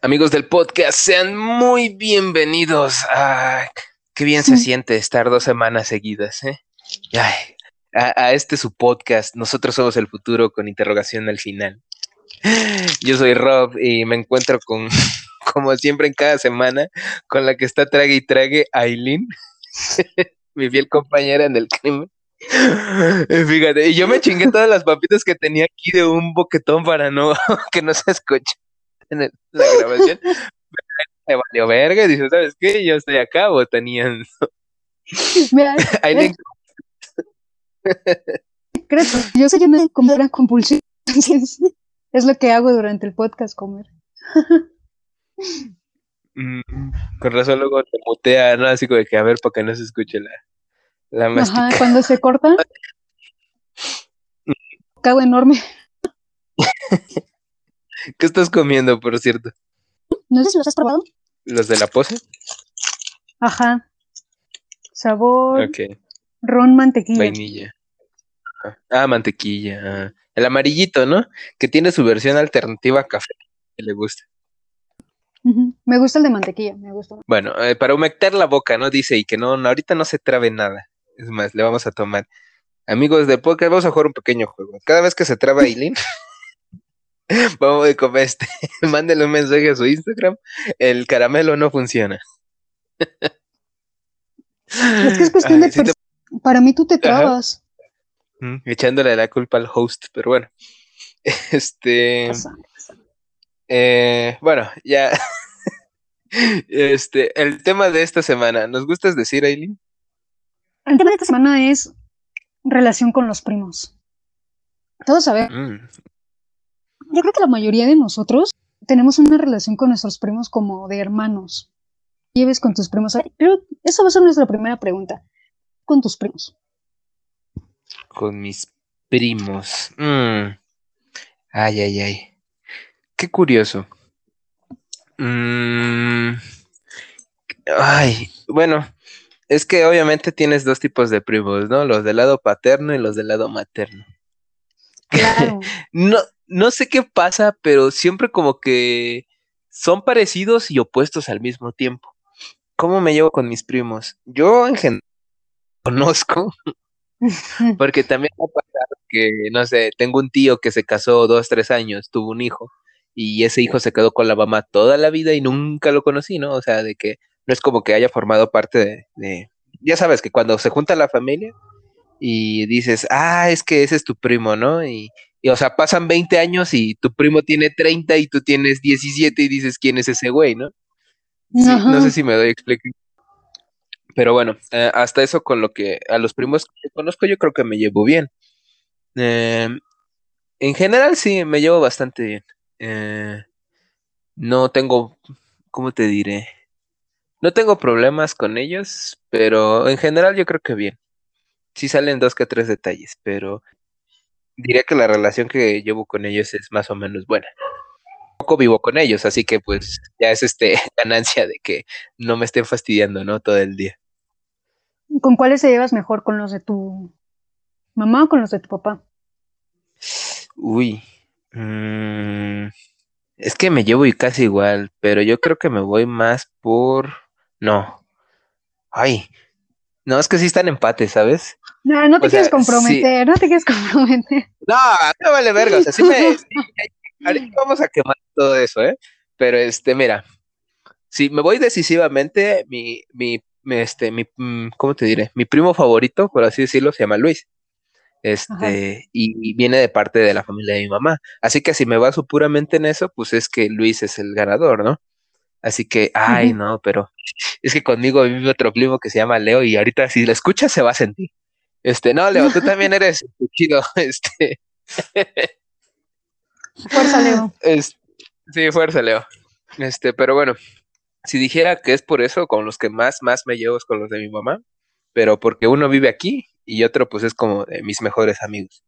Amigos del podcast, sean muy bienvenidos. qué bien se siente estar dos semanas seguidas, ¿eh? a, este su podcast, Nosotros somos el futuro con interrogación al final. Yo soy Rob y me encuentro con, como siempre en cada semana, con la que está trague y trague, Aileen, mi fiel compañera en el crimen. Fíjate, y yo me chingué todas las papitas que tenía aquí de un boquetón para no que no se escuche en la grabación. Me valió verga y dice, ¿sabes qué? Yo estoy acá botaneando. Mira, Aileen, yo sé que no comer gran compulsión, es lo que hago durante el podcast, comer. Mm, con razón luego te mutea, ¿no? Así como de que a ver para que no se escuche la, la Ajá, cuando se corta. cago enorme. ¿Qué estás comiendo, por cierto? No sé si los has probado. ¿Los de la pose? Ajá. Sabor. Ron mantequilla. Vainilla. Ah, mantequilla. Ah. El amarillito, ¿no? Que tiene su versión alternativa a café, que le gusta. Me gusta el de mantequilla, me gusta. Bueno, eh, para humectar la boca, ¿no? Dice, y que no, ahorita no se trabe nada. Es más, le vamos a tomar. Amigos de podcast, vamos a jugar un pequeño juego. Cada vez que se traba Aileen, vamos a comer este. Mándele un mensaje a su Instagram. El caramelo no funciona. es que es cuestión de. Para mí tú te trabas echándole la culpa al host, pero bueno. Este. Eh, bueno, ya. este, el tema de esta semana, ¿nos gustas decir, Aileen? El tema de esta semana es relación con los primos. Todos sabemos. Mm. Yo creo que la mayoría de nosotros tenemos una relación con nuestros primos como de hermanos. Lleves con tus primos. Pero esa va a ser nuestra primera pregunta. Con tus primos con mis primos. Mm. Ay, ay, ay. Qué curioso. Mm. Ay, bueno, es que obviamente tienes dos tipos de primos, ¿no? Los del lado paterno y los del lado materno. Claro. no, no sé qué pasa, pero siempre como que son parecidos y opuestos al mismo tiempo. ¿Cómo me llevo con mis primos? Yo en general conozco porque también ha pasado que, no sé, tengo un tío que se casó dos, tres años, tuvo un hijo, y ese hijo se quedó con la mamá toda la vida y nunca lo conocí, ¿no? O sea, de que no es como que haya formado parte de, ya sabes que cuando se junta la familia y dices, ah, es que ese es tu primo, ¿no? Y, o sea, pasan 20 años y tu primo tiene 30 y tú tienes 17 y dices, ¿quién es ese güey, no? no sé si me doy explicación. Pero bueno, eh, hasta eso con lo que a los primos que conozco yo creo que me llevo bien. Em, en general sí, me llevo bastante bien. Eh, no tengo, ¿cómo te diré? No tengo problemas con ellos, pero en general yo creo que bien. Sí salen dos que tres detalles, pero diría que la relación que llevo con ellos es más o menos buena. Poco vivo con ellos, así que pues ya es este ganancia de que no me estén fastidiando, ¿no? Todo el día. ¿Con cuáles se llevas mejor? ¿Con los de tu mamá o con los de tu papá? Uy. Mm, es que me llevo y casi igual, pero yo creo que me voy más por. No. Ay. No, es que sí están empates, ¿sabes? No, no te quieres comprometer, no te quieres comprometer. No, no vale verga. O sea, sí me. vamos a quemar todo eso, ¿eh? Pero este, mira. Si me voy decisivamente, mi, mi este, mi, mm, ¿cómo te diré? Mi primo favorito, por así decirlo, se llama Luis. Este, y, viene de parte de la familia de mi mamá. Así que si me baso puramente en eso, pues es que Luis es el ganador, ¿no? Así que, ay, no, pero es que conmigo vive otro primo que se llama Leo y ahorita si lo escuchas se va a sentir. Este, no, Leo, tú también eres chido, este. fuerza, Leo. sí, fuerza, Leo. Este, pero bueno, si dijera que es por eso, con los que más, más me llevo es con los de mi mamá, pero porque uno vive aquí y otro pues es como de mis mejores amigos.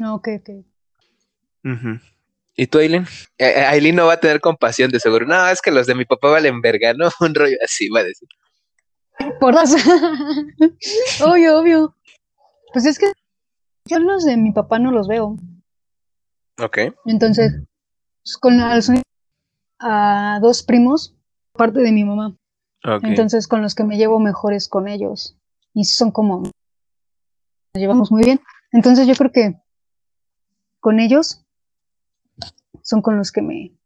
Ok, ok. ¿Y tú, Aileen? Eh, eh, Aileen no va a tener compasión de seguro. No, es que los de mi papá valen verga, ¿no? Un rollo así va a decir. Por las... obvio, obvio. Pues es que yo los de mi papá no los veo. Ok. Entonces, pues, con los a dos primos, parte de mi mamá. Entonces, con los que me llevo mejor es con ellos. Y son como. Nos llevamos muy bien. Entonces, yo creo que con ellos son con los que me,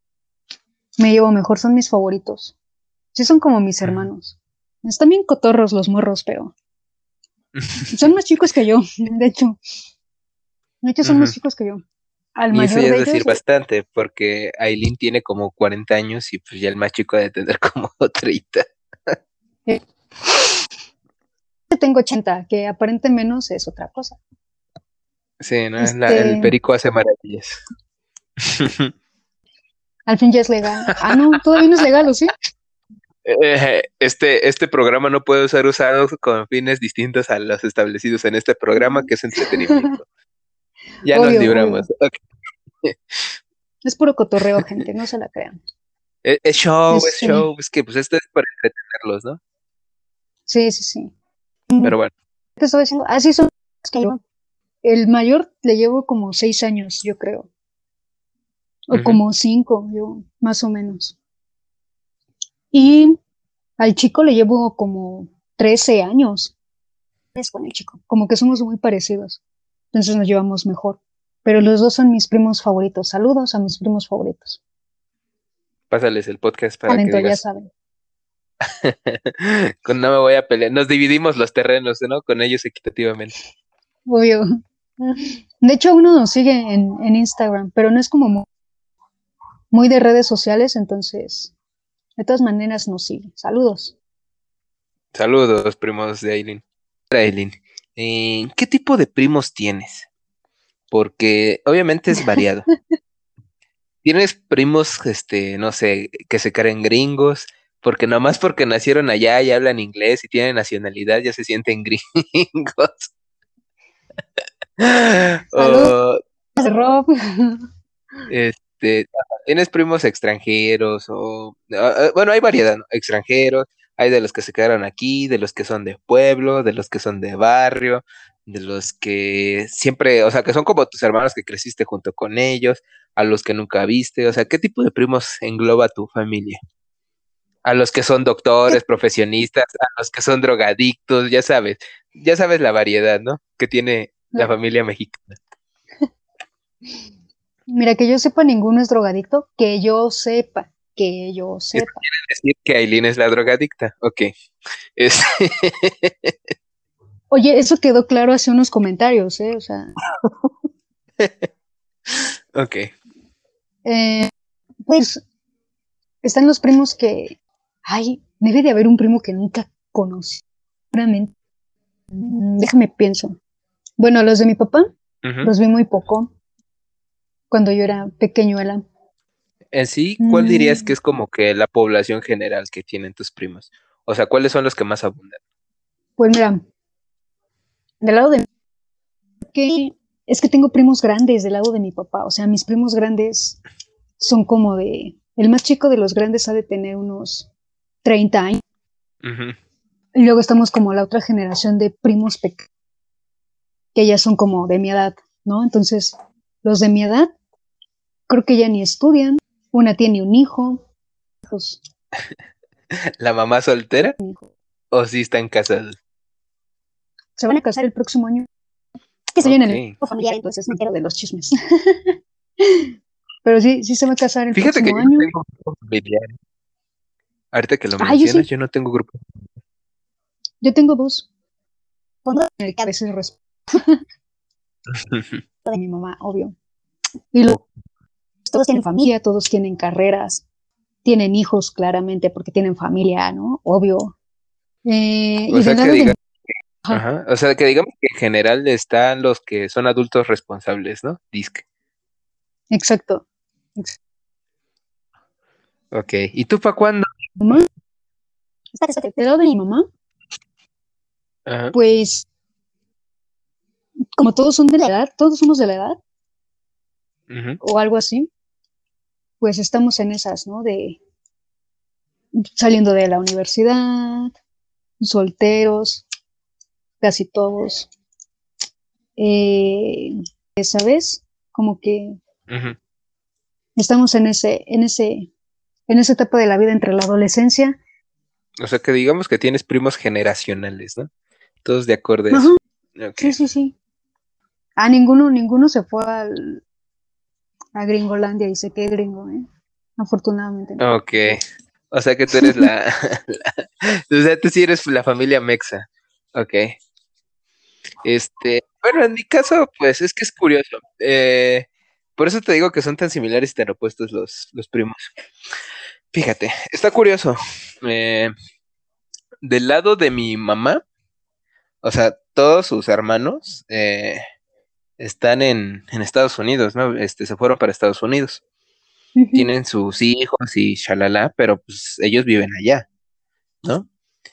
me llevo mejor. Son mis favoritos. Sí, son como mis hermanos. Están bien cotorros los morros, pero. Son más chicos que yo, de hecho. De hecho, son más chicos que yo. Al y eso ya es decir bastante, porque Aileen tiene como 40 años y pues ya el más chico debe tener como 30. Tengo 80, que aparente menos es otra cosa. Sí, ¿no? el este perico hace maravillas. Al fin ya es legal. Ah, no, todavía no es legal, ¿o sí? Eh, este, este programa no puede ser usado con fines distintos a los establecidos en este programa, que es entretenimiento. Ya nos libramos. Es puro cotorreo, gente, no se la crean. Es, show, es, show, es que pues esto es para entretenerlos, ¿no? Sí, sí, sí. Pero bueno. Te estaba diciendo, así son que yo. El mayor le llevo como seis años, yo creo. O como cinco, yo, más o menos. Y al chico le llevo como trece años. Es con el chico. Como que somos muy parecidos. Entonces nos llevamos mejor. Pero los dos son mis primos favoritos. Saludos a mis primos favoritos. Pásales el podcast para que digas. ya saben. no me voy a pelear. Nos dividimos los terrenos, ¿no? Con ellos equitativamente. Obvio. De hecho, uno nos sigue en, Instagram, pero no es como muy, de redes sociales, entonces, de todas maneras nos sigue. Saludos. Saludos, primos de Aileen. Aileen, eh, ¿qué tipo de primos tienes? Porque obviamente es variado. ¿Tienes primos, este, no sé, que se creen gringos? Porque nomás porque nacieron allá y hablan inglés y tienen nacionalidad ya se sienten gringos. Rob. Este, tienes primos extranjeros o ah, ah, bueno, hay variedad, ¿no? extranjeros, hay de los que se quedaron aquí, de los que son de pueblo, de los que son de barrio, de los que siempre, o sea, que son como tus hermanos que creciste junto con ellos, a los que nunca viste, o sea, ¿qué tipo de primos engloba tu familia? A los que son doctores, profesionistas, a los que son drogadictos, ya sabes, ya sabes la variedad, ¿no? Que tiene la familia mexicana. Mira, que yo sepa, ninguno es drogadicto, que yo sepa, que yo sepa. ¿Quiere decir que Aileen es la drogadicta? Ok. Oye, eso quedó claro hace unos comentarios, ¿eh? O sea. ok. Eh, pues están los primos que. Ay, debe de haber un primo que nunca conocí. Realmente. Mm, déjame pienso. Bueno, los de mi papá los vi muy poco cuando yo era pequeñuela. En sí, ¿cuál dirías mm. que es como que la población general que tienen tus primos? O sea, ¿cuáles son los que más abundan? Pues mira, del lado de que es que tengo primos grandes del lado de mi papá, o sea, mis primos grandes son como de el más chico de los grandes ha de tener unos 30 años. Y luego estamos como la otra generación de primos pequeños que ya son como de mi edad, ¿no? Entonces, los de mi edad, creo que ya ni estudian, una tiene un hijo. ¿La mamá soltera? ¿O sí están casados? Se van a casar el próximo año. que estoy en el familiar, entonces me quedo de los chismes. Pero sí, sí se va a casar el Fíjate próximo que año. Yo tengo familiar. Ahorita que lo mencionas, yo, no tengo grupo. Yo tengo dos. Uno en el que a veces de mi mamá, obvio. Y todos tienen familia, todos tienen carreras, tienen hijos claramente porque tienen familia, ¿no? Obvio. Eh, o, sea que o sea que digamos que en general están los que son adultos responsables, ¿no? Disque. Exacto. Ok, ¿y tú para cuándo? ¿Mamá? ¿Del lado de mi mamá? Pues como todos son de la edad, todos somos de la edad, o algo así, pues estamos en esas, ¿no? De saliendo de la universidad, solteros, casi todos. Eh, ¿Sabes? Como que estamos en ese, en ese, en esa etapa de la vida entre la adolescencia. O sea, que digamos que tienes primos generacionales, ¿no? Todos de acuerdo. Sí, sí, sí. Ah, ninguno, ninguno se fue al, a Gringolandia y se quedó gringo, ¿eh? Afortunadamente. Ok. O sea que tú eres la, O sea, tú sí eres la familia Mexa. Ok. Este. Bueno, en mi caso, pues es que es curioso. Eh, por eso te digo que son tan similares y tan opuestos los, los primos. Fíjate, está curioso. Eh, del lado de mi mamá, o sea, todos sus hermanos eh, están en, Estados Unidos, ¿no? Este, se fueron para Estados Unidos. Tienen sus hijos y shalala, pero pues ellos viven allá, ¿no?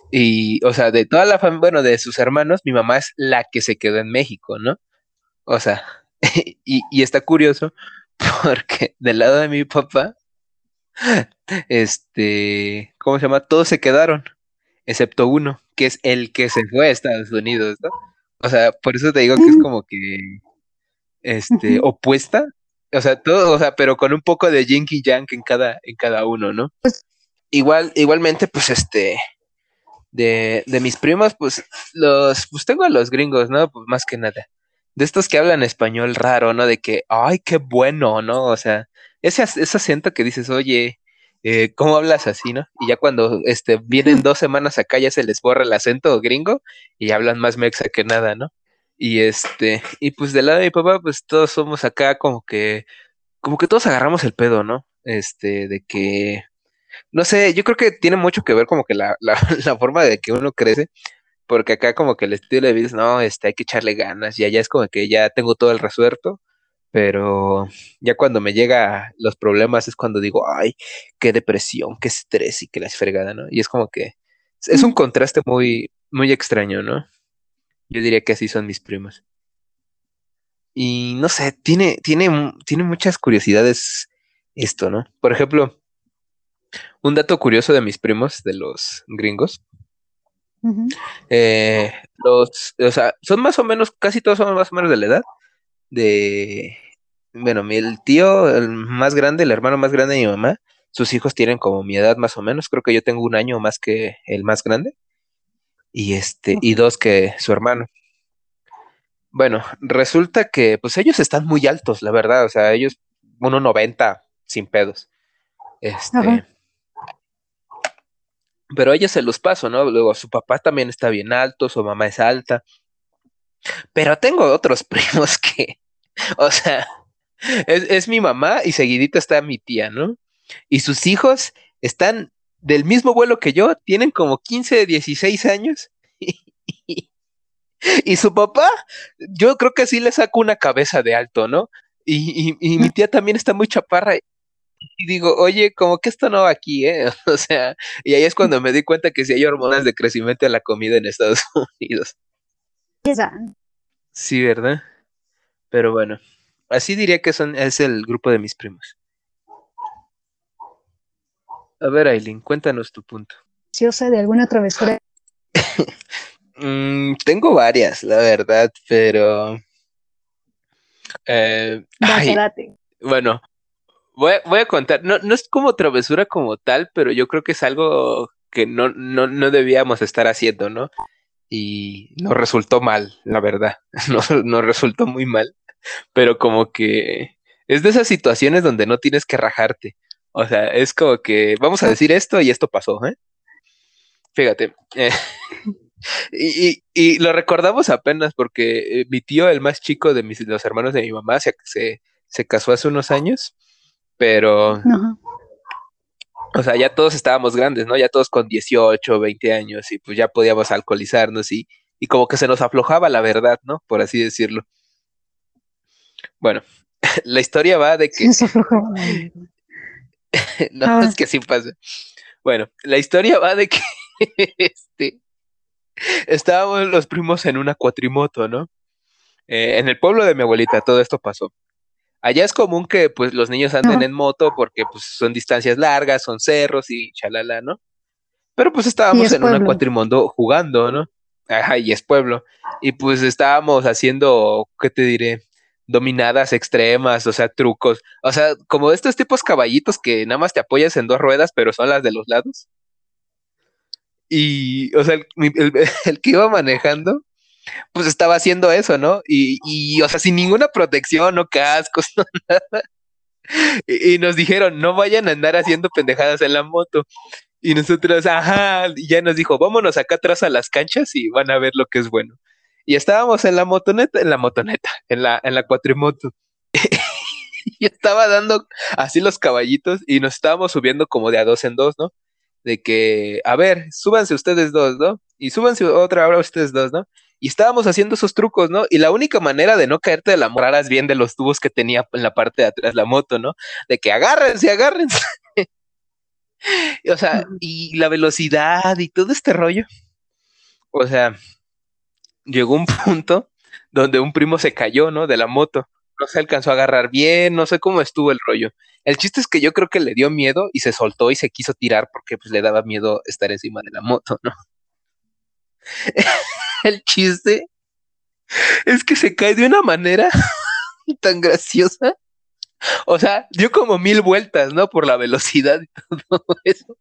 Y, o sea, de toda la familia, bueno, de sus hermanos, mi mamá es la que se quedó en México, ¿no? O sea, y, y está curioso porque del lado de mi papá, este, ¿cómo se llama? Todos se quedaron, excepto uno, que es el que se fue a Estados Unidos, ¿no? O sea, por eso te digo que es como que este, opuesta. O sea, todo, o sea, pero con un poco de yin y yang en cada, en cada uno, ¿no? Pues, igual, igualmente, pues este, de, de mis primos, pues los, pues tengo a los gringos, ¿no? Pues más que nada. De estos que hablan español raro, ¿no? De que, ay, qué bueno, ¿no? O sea, ese, ese acento que dices, oye, eh, ¿cómo hablas así, no? Y ya cuando este, vienen dos semanas acá ya se les borra el acento gringo y hablan más mexa que nada, ¿no? Y este, y pues del lado de mi papá, pues todos somos acá como que, como que todos agarramos el pedo, ¿no? Este, de que, no sé, yo creo que tiene mucho que ver como que la, la, la forma de que uno crece, porque acá como que el estilo de vida es, no, este, hay que echarle ganas, y allá es como que ya tengo todo el resuelto, pero ya cuando me llega los problemas es cuando digo, ay, qué depresión, qué estrés y qué la fregada, ¿no? Y es como que es un contraste muy, muy extraño, ¿no? Yo diría que así son mis primos. Y no sé, tiene, tiene, tiene muchas curiosidades esto, ¿no? Por ejemplo, un dato curioso de mis primos, de los gringos. Eh, los, o sea, son más o menos, casi todos son más o menos de la edad de, bueno, el tío, el más grande, el hermano más grande de mi mamá, sus hijos tienen como mi edad más o menos, creo que yo tengo un año más que el más grande y este, y dos que su hermano. Bueno, resulta que pues ellos están muy altos, la verdad, o sea, ellos 1.90 sin pedos. Este, pero ellos se los paso, ¿no? Luego su papá también está bien alto, su mamá es alta. Pero tengo otros primos que, o sea, es, es mi mamá y seguidito está mi tía, ¿no? Y sus hijos están del mismo vuelo que yo, tienen como 15, 16 años. y su papá, yo creo que sí le saco una cabeza de alto, ¿no? Y, y, mi tía también está muy chaparra. Y digo, oye, como que esto no va aquí, ¿eh? O sea, y ahí es cuando me di cuenta que sí hay hormonas de crecimiento en la comida en Estados Unidos. Sí, ¿verdad? Pero bueno, así diría que son, es el grupo de mis primos. A ver, Aileen, cuéntanos tu punto. ¿Sí sé de alguna travesura? mm, tengo varias, la verdad, pero... Eh, bueno, voy a, voy a, contar, no, no es como travesura como tal, pero yo creo que es algo que no, no, no debíamos estar haciendo, ¿no? Y nos resultó mal, la verdad, nos, nos resultó muy mal, pero como que es de esas situaciones donde no tienes que rajarte. O sea, es como que vamos a decir esto y esto pasó, ¿eh? Fíjate. Eh, y, y, lo recordamos apenas porque eh, mi tío, el más chico de mis, los hermanos de mi mamá, se, se, se casó hace unos años, pero... O sea, ya todos estábamos grandes, ¿no? Ya todos con 18, 20 años y pues ya podíamos alcoholizarnos y, y como que se nos aflojaba la verdad, ¿no? Por así decirlo. Bueno, la historia va de que... No, ah. es que así pasa. Bueno, la historia va de que este, estábamos los primos en una cuatrimoto, ¿no? Eh, en el pueblo de mi abuelita todo esto pasó. Allá es común que pues los niños anden en moto porque pues son distancias largas, son cerros y chalala, ¿no? Pero pues estábamos en una cuatrimoto jugando, ¿no? Ajá, y es pueblo. Y pues estábamos haciendo, ¿qué te diré? Dominadas extremas, o sea, trucos, o sea, como estos tipos caballitos que nada más te apoyas en dos ruedas, pero son las de los lados. Y, o sea, el, que iba manejando, pues estaba haciendo eso, ¿no? Y, y, o sea, sin ninguna protección, no cascos, no nada. Y, y, nos dijeron, no vayan a andar haciendo pendejadas en la moto. Y nosotros, ajá, y ya nos dijo, vámonos acá atrás a las canchas y van a ver lo que es bueno. Y estábamos en la motoneta, en la motoneta, en la, en la cuatrimoto. y estaba dando así los caballitos y nos estábamos subiendo como de a dos en dos, ¿no? De que, a ver, súbanse ustedes dos, ¿no? Y súbanse otra hora ustedes dos, ¿no? Y estábamos haciendo esos trucos, ¿no? Y la única manera de no caerte de la moraras bien de los tubos que tenía en la parte de atrás la moto, ¿no? De que agárrense, agárrense. o sea, y la velocidad y todo este rollo. O sea, llegó un punto donde un primo se cayó, ¿no? De la moto. No se alcanzó a agarrar bien, no sé cómo estuvo el rollo. El chiste es que yo creo que le dio miedo y se soltó y se quiso tirar porque pues le daba miedo estar encima de la moto, ¿no? el chiste es que se cae de una manera tan graciosa. O sea, dio como mil vueltas, ¿no? Por la velocidad y todo eso.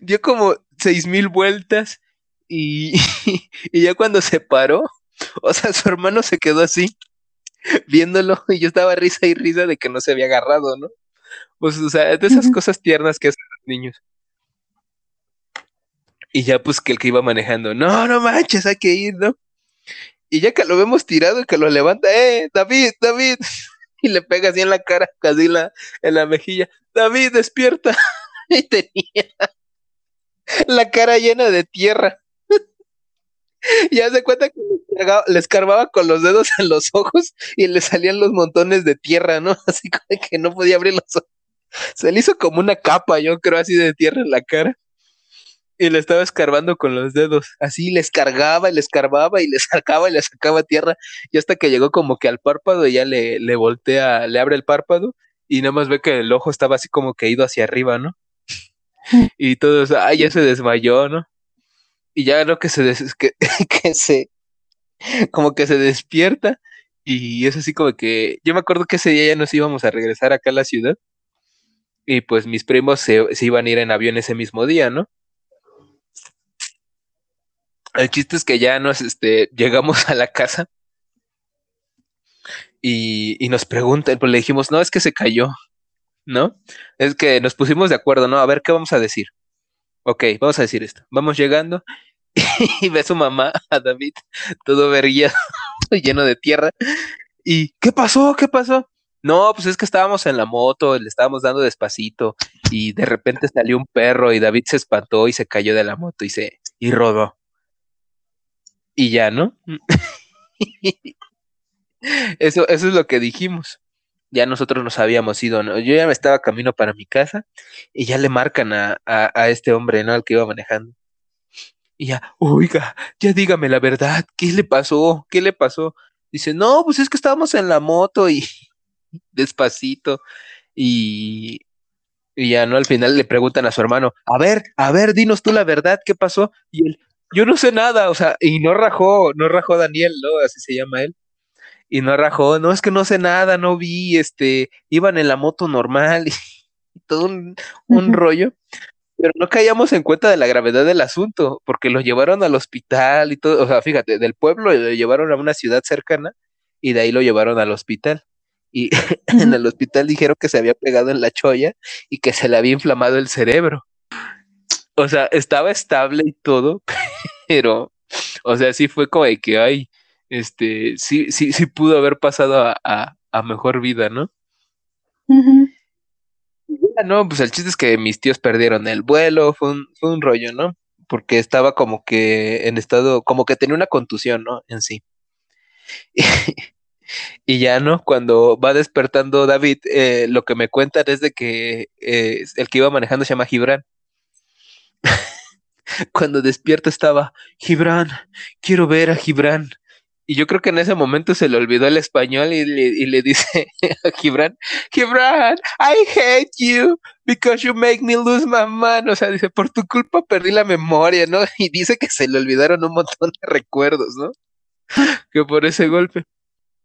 Dio como seis mil vueltas y, y ya cuando se paró, o sea, su hermano se quedó así, viéndolo, y yo estaba risa y risa de que no se había agarrado, ¿no? Pues, o sea, de esas cosas tiernas que hacen los niños. Y ya pues que el que iba manejando, no, no manches, hay que ir, ¿no? Y ya que lo vemos tirado y que lo levanta, eh, David, David, y le pega así en la cara, casi la, en la mejilla, David, despierta. y tenía la cara llena de tierra. y hace cuenta que le escarbaba con los dedos en los ojos y le salían los montones de tierra, ¿no? Así que no podía abrir los ojos. Se le hizo como una capa, yo creo, así de tierra en la cara y le estaba escarbando con los dedos. Así le escargaba y le escarbaba y le sacaba y le sacaba tierra. Y hasta que llegó como que al párpado, y ya le, le voltea, le abre el párpado y nada más ve que el ojo estaba así como que ido hacia arriba, ¿no? Y todos, ay, ya se desmayó, ¿no? Y ya lo que se, des, que, que se, como que se despierta. Y es así como que, yo me acuerdo que ese día ya nos íbamos a regresar acá a la ciudad. Y pues mis primos se, se iban a ir en avión ese mismo día, ¿no? El chiste es que ya nos este, llegamos a la casa y, y nos preguntan, pues le dijimos, no, es que se cayó, ¿no? Es que nos pusimos de acuerdo, ¿no? A ver, ¿qué vamos a decir? Ok, vamos a decir esto. Vamos llegando y ve a su mamá, a David, todo verguillado, lleno de tierra. ¿Y qué pasó? ¿Qué pasó? No, pues es que estábamos en la moto, le estábamos dando despacito y de repente salió un perro y David se espantó y se cayó de la moto y se y rodó y ya, ¿no? eso, eso es lo que dijimos. Ya nosotros nos habíamos ido, ¿no? Yo ya me estaba camino para mi casa y ya le marcan a, a, este hombre, ¿no? Al que iba manejando. Y ya, oiga, ya dígame la verdad, ¿qué le pasó? ¿Qué le pasó? Dice, no, pues es que estábamos en la moto y despacito. Y, y ya, ¿no? Al final le preguntan a su hermano, a ver, a ver, dinos tú la verdad, ¿qué pasó? Y él, yo no sé nada, o sea, y no rajó, no rajó Daniel, ¿no? Así se llama él. Y no rajó, no es que no sé nada, no vi, este, iban en la moto normal y, todo un, un rollo. Pero no caíamos en cuenta de la gravedad del asunto, porque lo llevaron al hospital y todo, o sea, fíjate, del pueblo lo llevaron a una ciudad cercana y de ahí lo llevaron al hospital. Y en el hospital dijeron que se había pegado en la cholla y que se le había inflamado el cerebro o sea, estaba estable y todo, pero, o sea, sí fue como de que, ay, este, sí, sí, sí pudo haber pasado a, a, mejor vida, ¿no? No, pues el chiste es que mis tíos perdieron el vuelo, fue un, fue un rollo, ¿no? Porque estaba como que en estado, como que tenía una contusión, ¿no? En sí. y ya, ¿no? Cuando va despertando David, eh, lo que me cuentan es de que eh, el que iba manejando se llama Gibran Cuando despierto estaba, Gibran, quiero ver a Gibran. Y yo creo que en ese momento se le olvidó el español y le, dice a Gibran, Gibran, I hate you because you make me lose my mind. O sea, dice, por tu culpa perdí la memoria, ¿no? Y dice que se le olvidaron un montón de recuerdos, ¿no? que por ese golpe.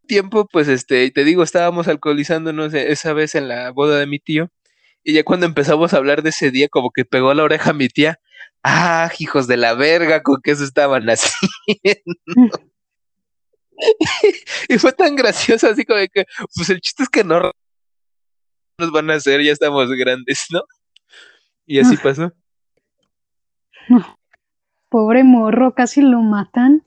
tiempo, pues este, te digo, estábamos alcoholizándonos esa vez en la boda de mi tío. Y ya cuando empezamos a hablar de ese día, como que pegó la oreja a mi tía. Ah, hijos de la verga, con qué se estaban haciendo. y fue tan gracioso, así como que, pues el chiste es que no nos van a hacer, ya estamos grandes, ¿no? Y así pasó. Pobre morro, casi lo matan.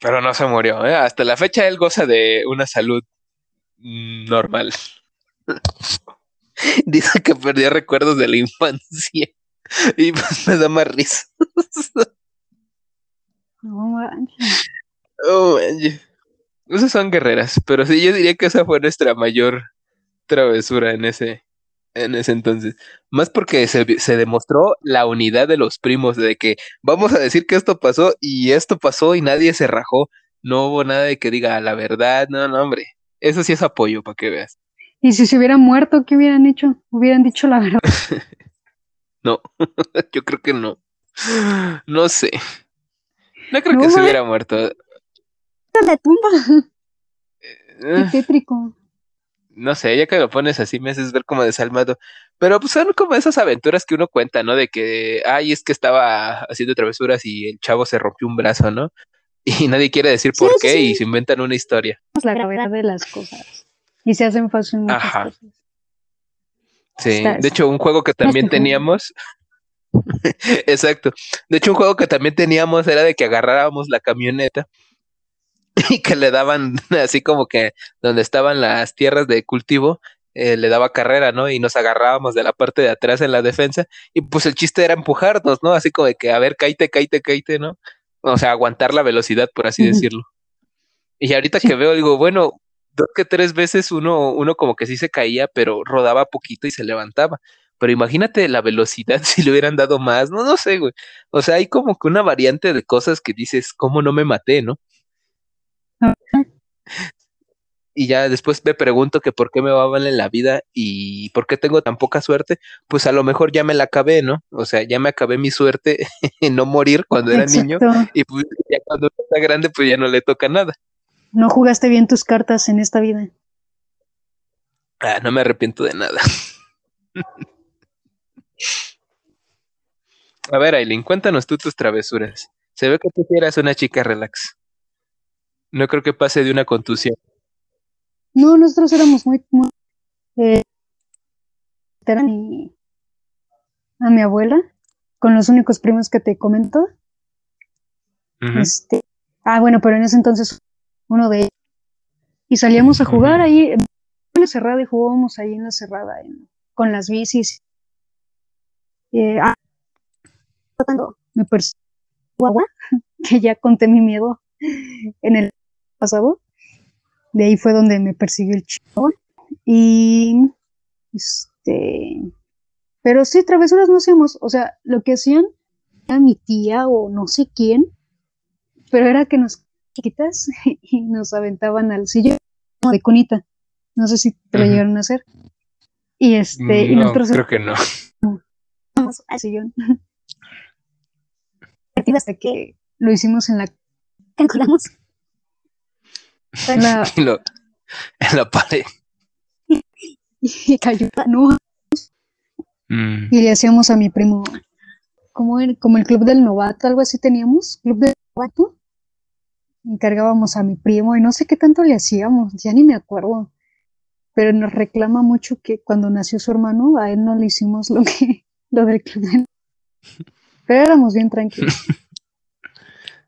Pero no se murió, ¿eh? Hasta la fecha él goza de una salud normal. Dice que perdió recuerdos de la infancia. Y pues me da más risa. No manches. Oh, Esas son guerreras, pero sí, yo diría que esa fue nuestra mayor travesura en ese, en ese entonces. Más porque se, se, demostró la unidad de los primos, de que vamos a decir que esto pasó y esto pasó y nadie se rajó. No hubo nada de que diga la verdad, no, no, hombre. Eso sí es apoyo, para que veas. ¿Y si se hubieran muerto, qué hubieran hecho? ¿Hubieran dicho la verdad? no, yo creo que no. No sé. No creo que se hubiera muerto. La tumba. Qué eh, tétrico no sé, ya que lo pones así me haces ver como desalmado. Pero pues son como esas aventuras que uno cuenta, ¿no? De que, ay, es que estaba haciendo travesuras y el chavo se rompió un brazo, ¿no? Y nadie quiere decir por qué y se inventan una historia. Es la gravedad de las cosas. Y se hacen fácil muchas Ajá. cosas. Sí, de hecho, un juego que también teníamos. Exacto. De hecho, un juego que también teníamos era de que agarrábamos la camioneta y que le daban así como que donde estaban las tierras de cultivo, eh, le daba carrera, ¿no? Y nos agarrábamos de la parte de atrás en la defensa y pues el chiste era empujarnos, ¿no? Así como de que, a ver, caíte, caíte, caíte, ¿no? O sea, aguantar la velocidad, por así decirlo. Y ahorita que veo, digo, bueno, dos que tres veces uno, uno como que sí se caía, pero rodaba poquito y se levantaba. Pero imagínate la velocidad si le hubieran dado más, no, no sé, güey. O sea, hay como que una variante de cosas que dices, ¿cómo no me maté, no? Y ya después me pregunto que por qué me va mal en la vida y por qué tengo tan poca suerte, pues a lo mejor ya me la acabé, ¿no? O sea, ya me acabé mi suerte en no morir cuando era niño y pues ya cuando está grande pues ya no le toca nada. No jugaste bien tus cartas en esta vida. Ah, no me arrepiento de nada. a ver, Aileen, cuéntanos tú tus travesuras. Se ve que tú eras una chica relax. No creo que pase de una contusión. No, nosotros éramos muy... muy eh, a, mi, a mi abuela, con los únicos primos que te comento. este, ah, bueno, pero en ese entonces uno de ellos. Y salíamos a jugar ahí en la cerrada y jugábamos ahí en la cerrada con las bicis. Eh, ah, me persiguió que ya conté mi miedo en el pasado. De ahí fue donde me persiguió el chico. Y este pero sí, travesuras no hacíamos, o sea, lo que hacían era mi tía o no sé quién, pero era que nos chiquitas y nos aventaban al sillón de cunita. No sé si te lo llegaron a hacer. Y este, y nosotros creo que no. Vamos al sillón. Hasta que lo hicimos en la calculamos en la, pared. Y cayó no. Mm. Y le hacíamos a mi primo, como, como el club del novato, algo así teníamos, club del novato. Encargábamos a mi primo y no sé qué tanto le hacíamos, ya ni me acuerdo. Pero nos reclama mucho que cuando nació su hermano, a él no le hicimos lo que lo del club del Pero éramos bien tranquilos.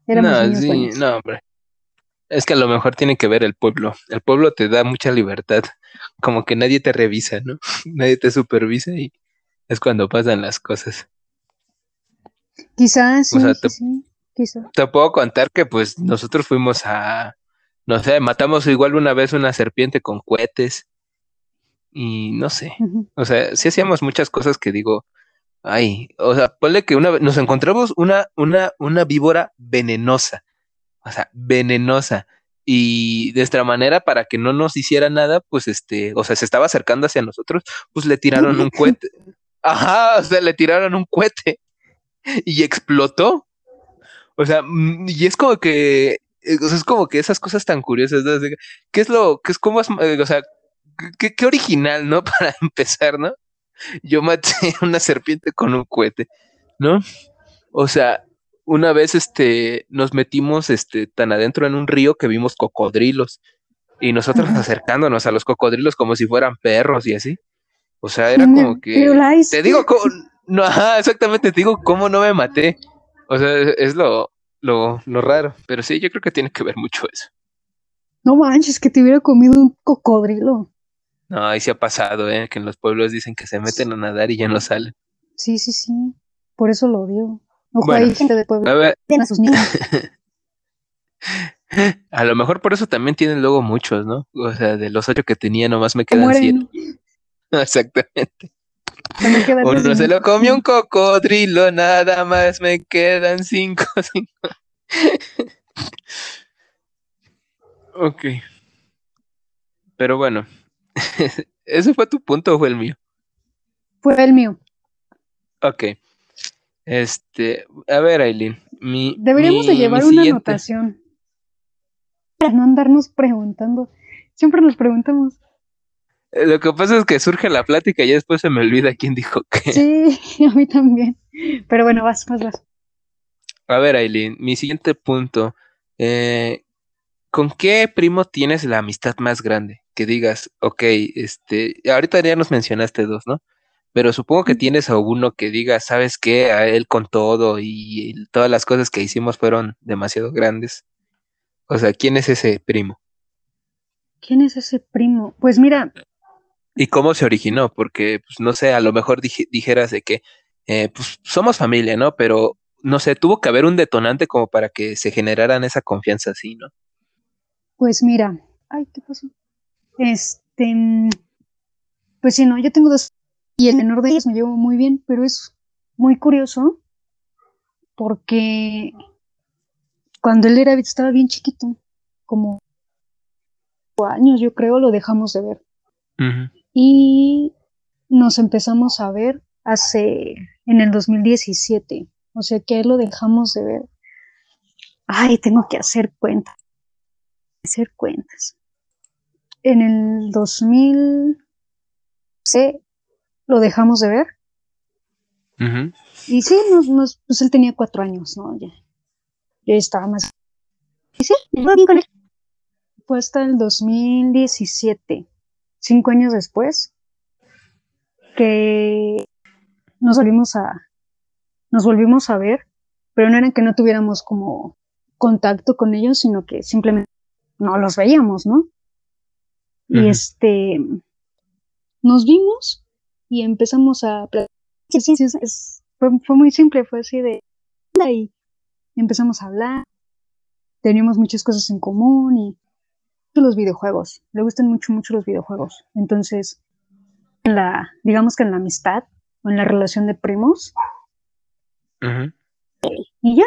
Éramos no, sí, no, hombre. Es que a lo mejor tiene que ver el pueblo. El pueblo te da mucha libertad. Como que nadie te revisa, ¿no? Nadie te supervisa y es cuando pasan las cosas. Quizás, sí, sí, Te puedo contar que pues nosotros fuimos a, no sé, matamos igual una vez una serpiente con cohetes y no sé, o sea, sí hacíamos muchas cosas que digo, ay, o sea, ponle que una vez nos encontramos una, una, una víbora venenosa o sea, venenosa. Y de esta manera, para que no nos hiciera nada, pues este, o sea, se estaba acercando hacia nosotros, pues le tiraron un cohete. Ajá, o sea, le tiraron un cohete y explotó. O sea, mm, y es como que eh, o sea, es como que esas cosas tan curiosas, ¿no? ¿Qué es lo, qué es como, eh, o sea, qué, qué original, ¿no? Para empezar, ¿no? Yo maté una serpiente con un cohete, ¿no? O sea, una vez este nos metimos este tan adentro en un río que vimos cocodrilos y nosotros acercándonos a los cocodrilos como si fueran perros y así. O sea, era como que te digo no, exactamente, te digo cómo no me maté. O sea, es lo, lo, lo raro, pero sí, yo creo que tiene que ver mucho eso. No manches, que te hubiera comido un cocodrilo. No, ahí se ha pasado, ¿eh? Que en los pueblos dicen que se meten a nadar y ya no salen. Sí, sí, sí. Por eso lo odio. Ojo, hay gente de pueblo. A, a sus niños. a lo mejor por eso también tienen luego muchos, ¿no? O sea, de los ocho que tenía, nomás me quedan siete. Exactamente. Uno se lo comió un cocodrilo, nada más me quedan cinco. cinco. ok. Pero bueno, ¿ese fue tu punto o fue el mío? Fue el mío. Ok. Este, a ver, Aileen. Mi, Deberíamos de llevar una anotación. Para no andarnos preguntando. Siempre nos preguntamos. Eh, lo que pasa es que surge la plática y después se me olvida quién dijo qué. Sí, a mí también. Pero bueno, vas, vas, vas. A ver, Aileen, mi siguiente punto. Eh, ¿Con qué primo tienes la amistad más grande? Que digas, ok, este, ahorita ya nos mencionaste dos, ¿no? Pero supongo que tienes a uno que diga, ¿sabes qué? A él con todo y, y todas las cosas que hicimos fueron demasiado grandes. O sea, ¿quién es ese primo? ¿Quién es ese primo? Pues mira, ¿Y cómo se originó? Porque, pues, no sé, a lo mejor dijeras de que, eh, pues, somos familia, ¿no? Pero, no sé, tuvo que haber un detonante como para que se generaran esa confianza así, ¿no? Pues mira, ay, ¿qué pasó? Este, pues sí, no, yo tengo dos, y el menor de ellos me llevo muy bien, pero es muy curioso porque cuando él era, estaba bien chiquito, como años, yo creo, lo dejamos de ver y nos empezamos a ver hace en el 2017, o sea que lo dejamos de ver. Ay, tengo que hacer cuentas. Hacer cuentas. En el 2000 lo dejamos de ver. Y sí, nos, pues él tenía cuatro años, ¿no? Ya, ya estaba más. Y sí, Fue hasta el 2017 cinco años después, que nos volvimos a, nos volvimos a ver, pero no era que no tuviéramos como contacto con ellos, sino que simplemente no los veíamos, ¿no? Y este, nos vimos y empezamos a Sí, sí, fue, fue, muy simple, fue así de... Y empezamos a hablar, teníamos muchas cosas en común y los videojuegos, le gustan mucho, mucho los videojuegos. Entonces, en la, digamos que en la amistad o en la relación de primos, y ya.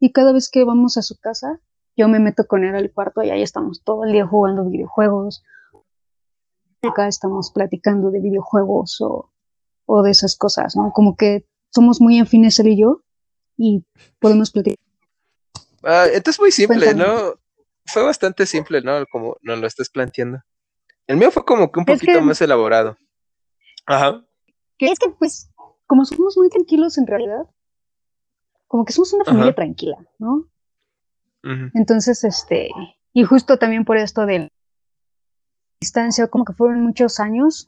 Y cada vez que vamos a su casa, yo me meto con él al cuarto y ahí estamos todo el día jugando videojuegos. Acá estamos platicando de videojuegos o, o de esas cosas, ¿no? Como que somos muy afines él y yo y podemos platicar. Ah, esto es muy simple, ¿no? fue bastante simple, ¿no? Como nos lo estás planteando. El mío fue como que un poquito más elaborado. Ajá. Que es que, pues, como somos muy tranquilos en realidad, como que somos una familia tranquila, ¿no? Entonces, este, y justo también por esto de la distancia, como que fueron muchos años,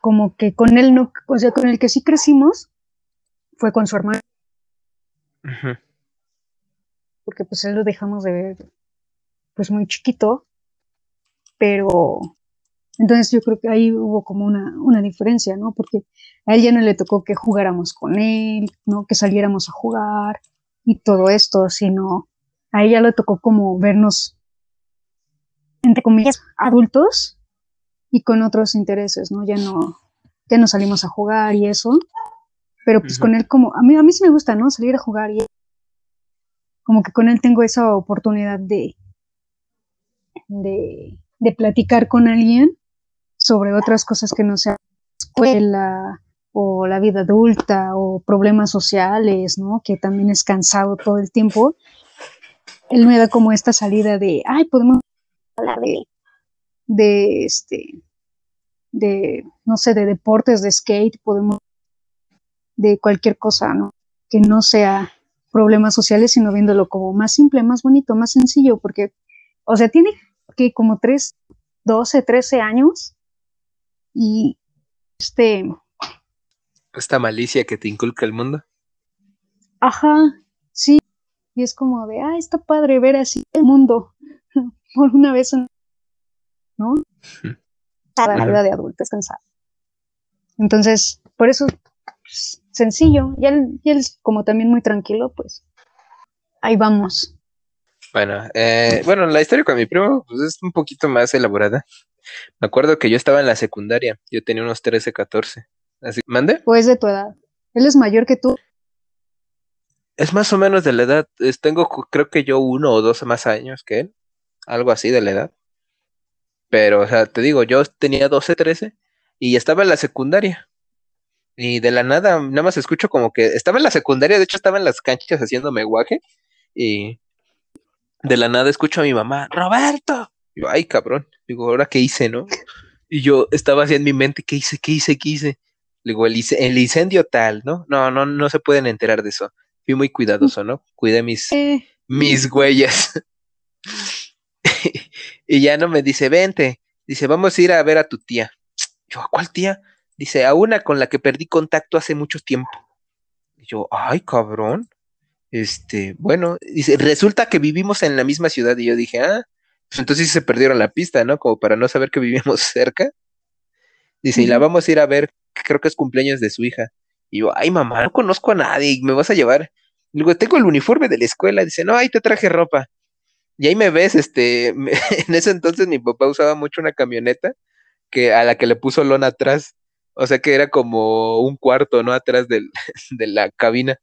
como que con él no, o sea, con el que sí crecimos, fue con su hermano. Porque pues él lo dejamos de ver pues muy chiquito, pero entonces yo creo que ahí hubo como una, una diferencia, ¿no? Porque a él ya no le tocó que jugáramos con él, ¿no? Que saliéramos a jugar y todo esto, sino a ella le tocó como vernos, entre comillas, adultos y con otros intereses, ¿no? Ya no, ya no salimos a jugar y eso, pero pues con él como, a mí, a mí sí me gusta, ¿no? Salir a jugar y como que con él tengo esa oportunidad de, de, platicar con alguien sobre otras cosas que no sea escuela o la vida adulta o problemas sociales, ¿no? Que también es cansado todo el tiempo. Él me da como esta salida de, ay, podemos hablar de, de este, de, no sé, de deportes, de skate, podemos, de cualquier cosa, ¿no? Que no sea problemas sociales, sino viéndolo como más simple, más bonito, más sencillo, porque, o sea, tiene que como tres, 12, 13 años y este... Esta malicia que te inculca el mundo. Ajá, sí. Y es como de, ah, está padre ver así el mundo por una vez, ¿no? Para la vida de adulto es cansado. Entonces, por eso, pues, sencillo. Y él, y él, como también muy tranquilo, pues ahí vamos. Bueno, eh, bueno, la historia con mi primo pues, es un poquito más elaborada. Me acuerdo que yo estaba en la secundaria, yo tenía unos 13, 14. Así, ¿mande? Pues de tu edad. Él es mayor que tú. Es más o menos de la edad. tengo, creo que yo uno o dos más años que él. Algo así de la edad. Pero, o sea, te digo, yo tenía 12, 13 y estaba en la secundaria. Y de la nada, nada más escucho como que estaba en la secundaria, de hecho estaba en las canchas haciendo guaje. Y de la nada escucho a mi mamá, Roberto. Yo, ay, cabrón. Digo, ¿ahora qué hice, no? Y yo estaba así en mi mente, ¿qué hice? ¿Qué hice? ¿Qué hice? Digo, el, el incendio tal, ¿no? No, no, no se pueden enterar de eso. Fui muy cuidadoso, ¿no? Cuidé mis, mis huellas. y ya no me dice, vente. Dice, vamos a ir a ver a tu tía. Yo, ¿a cuál tía? Dice, a una con la que perdí contacto hace mucho tiempo. Y yo, ay, cabrón. Este, bueno, dice, resulta que vivimos en la misma ciudad. Y yo dije, ah, pues entonces se perdieron la pista, ¿no? Como para no saber que vivimos cerca. Dice, y la vamos a ir a ver, creo que es cumpleaños de su hija. Y yo, ay, mamá, no conozco a nadie, me vas a llevar. Luego tengo el uniforme de la escuela. Dice, no, ahí te traje ropa. Y ahí me ves, este, en ese entonces mi papá usaba mucho una camioneta que a la que le puso lona atrás. O sea que era como un cuarto, ¿no? Atrás del, de la cabina.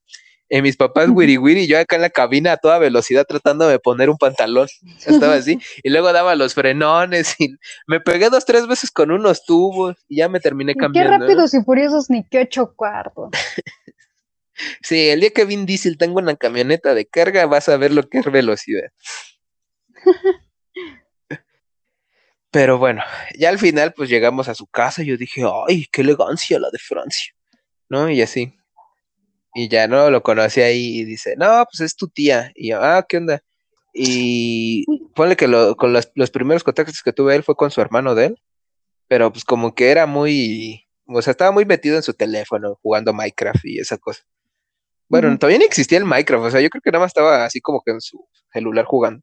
Y mis papás wiri wiri, yo acá en la cabina a toda velocidad tratando de poner un pantalón. Estaba así. Y luego daba los frenones y me pegué dos, tres veces con unos tubos y ya me terminé cambiando. Qué rápidos y furiosos ni qué ocho cuartos. sí, el día que Vin Diesel tengo una camioneta de carga, vas a ver lo que es velocidad. Pero bueno, ya al final pues llegamos a su casa y yo dije, ay, qué elegancia la de Francia, ¿no? Y así. Y ya no lo conocí ahí y dice, no, pues es tu tía. Y yo, ah, ¿qué onda? Y ponle que con los, los, primeros contactos que tuve él fue con su hermano de él, pero pues como que era muy, o sea, estaba muy metido en su teléfono jugando Minecraft y esa cosa. Bueno, todavía no existía el Minecraft, o sea, yo creo que nada más estaba así como que en su celular jugando.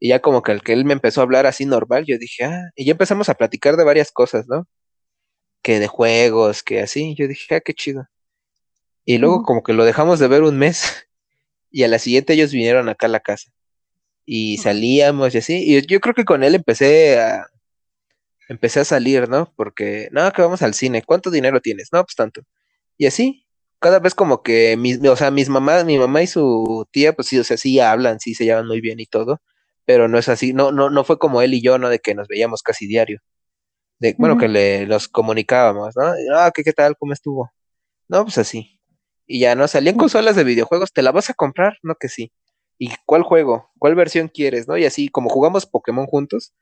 Y ya como que el que él me empezó a hablar así normal, yo dije, ah, y ya empezamos a platicar de varias cosas, ¿no? Que de juegos, que así, yo dije, ah, qué chido. Y luego como que lo dejamos de ver un mes y a la siguiente ellos vinieron acá a la casa y salíamos y así, y yo creo que con él empecé a empecé a salir, ¿no? Porque, no, que vamos al cine, ¿cuánto dinero tienes? No, pues tanto. Y así, cada vez como que mis, o sea, mis mamás, mi mamá y su tía, pues sí, o sea, sí hablan, sí se llevan muy bien y todo, pero no es así, no, no, no fue como él y yo, ¿no? De que nos veíamos casi diario. De, bueno, que le los comunicábamos, ¿no? Ah, ¿qué, ¿qué tal? ¿Cómo estuvo? No, pues así. Y ya no salían consolas de videojuegos, ¿te la vas a comprar? No que sí. ¿Y cuál juego? ¿Cuál versión quieres? ¿No? Y así, como jugamos Pokémon juntos,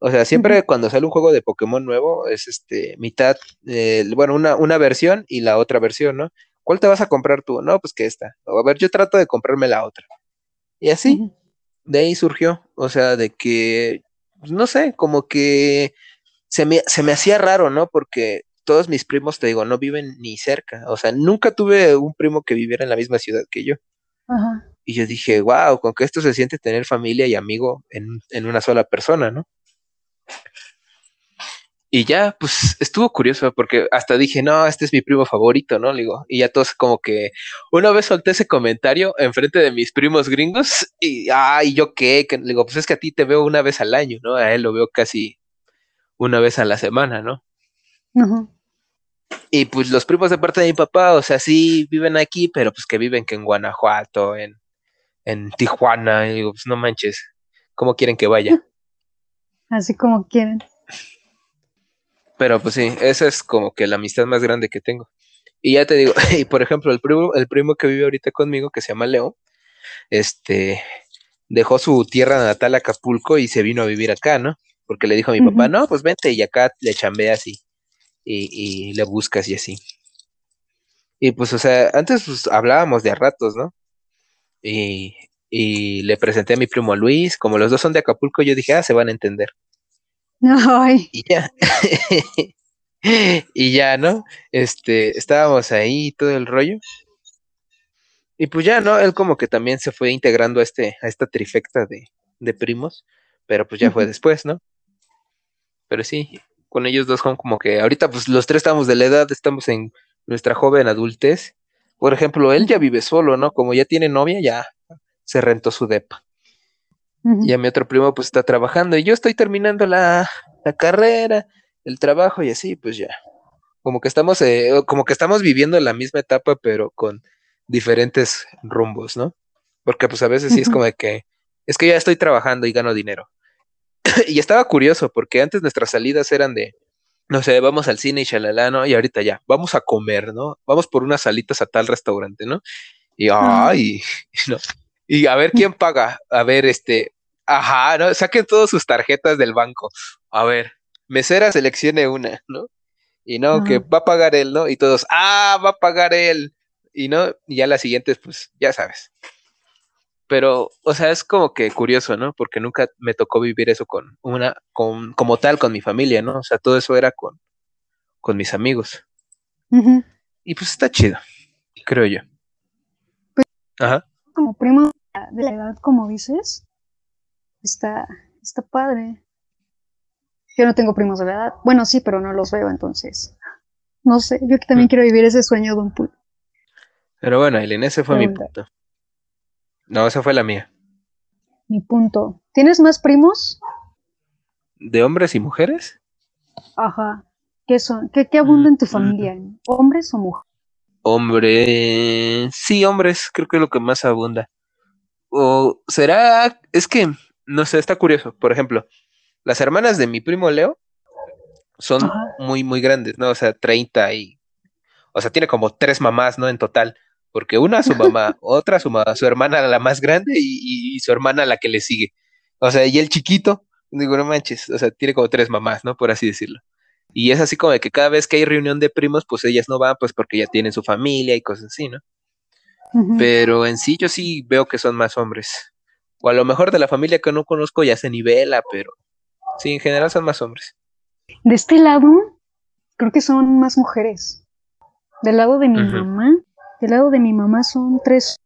o sea, siempre cuando sale un juego de Pokémon nuevo, es este, mitad, eh, bueno, una, una versión y la otra versión, ¿no? ¿Cuál te vas a comprar tú? No, pues que esta. A ver, yo trato de comprarme la otra. Y así, de ahí surgió, o sea, de que, pues, no sé, como que se me, se me hacía raro, ¿no? Porque todos mis primos, te digo, no viven ni cerca, o sea, nunca tuve un primo que viviera en la misma ciudad que yo. Y yo dije, wow, con que esto se siente tener familia y amigo en, en una sola persona, ¿no? Y ya, pues estuvo curioso porque hasta dije, no, este es mi primo favorito, ¿no? Le digo, y ya todos como que una vez solté ese comentario enfrente de mis primos gringos y, ay, ¿yo qué? Que, le digo, pues es que a ti te veo una vez al año, ¿no? A él lo veo casi una vez a la semana, ¿no? Y pues los primos de parte de mi papá, o sea, sí viven aquí, pero pues que viven que en Guanajuato, en, en Tijuana, y digo, pues no manches, ¿cómo quieren que vaya? Así como quieren. Pero pues sí, esa es como que la amistad más grande que tengo. Y ya te digo, y por ejemplo, el primo, el primo que vive ahorita conmigo, que se llama Leo, este, dejó su tierra natal Acapulco y se vino a vivir acá, ¿no? Porque le dijo a mi papá, no, pues vente y acá le chambeas y, y, le buscas y así. Y pues, o sea, antes pues, hablábamos de a ratos, ¿no? Y, y le presenté a mi primo Luis, como los dos son de Acapulco, yo dije, ah, se van a entender. Ay. Y ya. y ya, ¿no? Este, estábamos ahí todo el rollo. Y pues ya, ¿no? Él como que también se fue integrando a este, a esta trifecta de, de primos, pero pues ya fue después, ¿no? Pero sí, con ellos dos son como que ahorita pues los tres estamos de la edad, estamos en nuestra joven adultez. Por ejemplo, él ya vive solo, ¿no? Como ya tiene novia, ya se rentó su depa. Y a mi otro primo pues está trabajando y yo estoy terminando la, la carrera, el trabajo y así, pues ya. Como que estamos, eh, como que estamos viviendo la misma etapa, pero con diferentes rumbos, ¿no? Porque pues a veces sí es como de que, es que ya estoy trabajando y gano dinero. y estaba curioso, porque antes nuestras salidas eran de, no sé, vamos al cine y shalala, ¿no? Y ahorita ya, vamos a comer, ¿no? Vamos por unas salitas a tal restaurante, ¿no? Y, ay, ¿no? Y a ver quién paga. A ver, este, ajá, ¿no? Saquen todas sus tarjetas del banco. A ver, mesera seleccione una, ¿no? Y no, que va a pagar él, ¿no? Y todos, ah, va a pagar él. Y no, y ya las siguientes, pues, ya sabes. Pero, o sea, es como que curioso, ¿no? Porque nunca me tocó vivir eso con una, con, como tal, con mi familia, ¿no? O sea, todo eso era con, con mis amigos. Y pues está chido, creo yo. Pues, Ajá. Como primo de la edad, como dices, está, está padre. Yo no tengo primos de la edad. Bueno, sí, pero no los veo, entonces. No sé, yo también mm. quiero vivir ese sueño de un pool. Pero bueno, Aileen, ese fue mi punto. No, esa fue la mía. Mi punto. ¿Tienes más primos? ¿De hombres y mujeres? Ajá. ¿Qué son? ¿Qué, qué abunda en tu mm, familia? Mm. ¿Hombres o mujeres? Hombres. Sí, hombres, creo que es lo que más abunda. O será. Es que, no sé, está curioso. Por ejemplo, las hermanas de mi primo Leo son muy, muy grandes, ¿no? O sea, 30 y. O sea, tiene como tres mamás, ¿no? En total porque una su mamá, otra su mamá, su hermana la más grande y, su hermana la que le sigue. O sea, y el chiquito, digo, no manches, o sea, tiene como tres mamás, ¿no? Por así decirlo. Y es así como de que cada vez que hay reunión de primos, pues ellas no van, pues porque ya tienen su familia y cosas así, ¿no? Pero en sí yo sí veo que son más hombres. O a lo mejor de la familia que no conozco ya se nivela, pero sí, en general son más hombres. De este lado, creo que son más mujeres. Del lado de mi mamá, del lado de mi mamá son tres,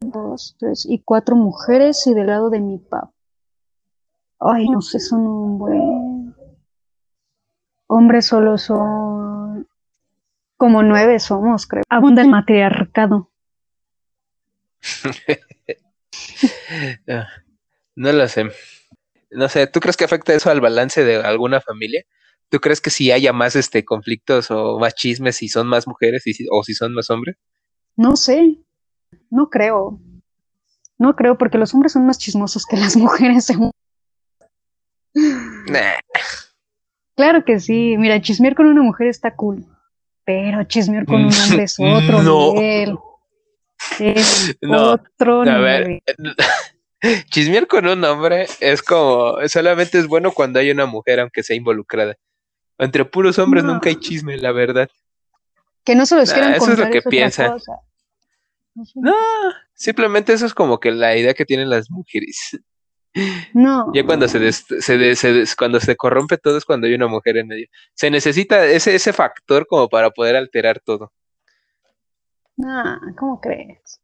dos, tres y cuatro mujeres y del lado de mi papá. Ay, no sé, son un buen... Hombres solo son como nueve somos, creo. Abunda el matriarcado. no lo sé. No sé, ¿tú crees que afecta eso al balance de alguna familia? ¿Tú crees que si haya más este conflictos o más chismes si son más mujeres y o si son más hombres? No sé, no creo. No creo porque los hombres son más chismosos que las mujeres. Claro que sí. Mira, chismear con una mujer está cool, pero chismear con un hombre es otro nivel. Es otro nivel. Chismear con un hombre es como, solamente es bueno cuando hay una mujer, aunque sea involucrada. Entre puros hombres nunca hay chisme, la verdad. Que no se los quieran Eso es lo que piensan. No, simplemente eso es como que la idea que tienen las mujeres. No. Ya cuando se, se, cuando se corrompe todo es cuando hay una mujer en medio. Se necesita ese, ese factor como para poder alterar todo. No, ¿cómo crees?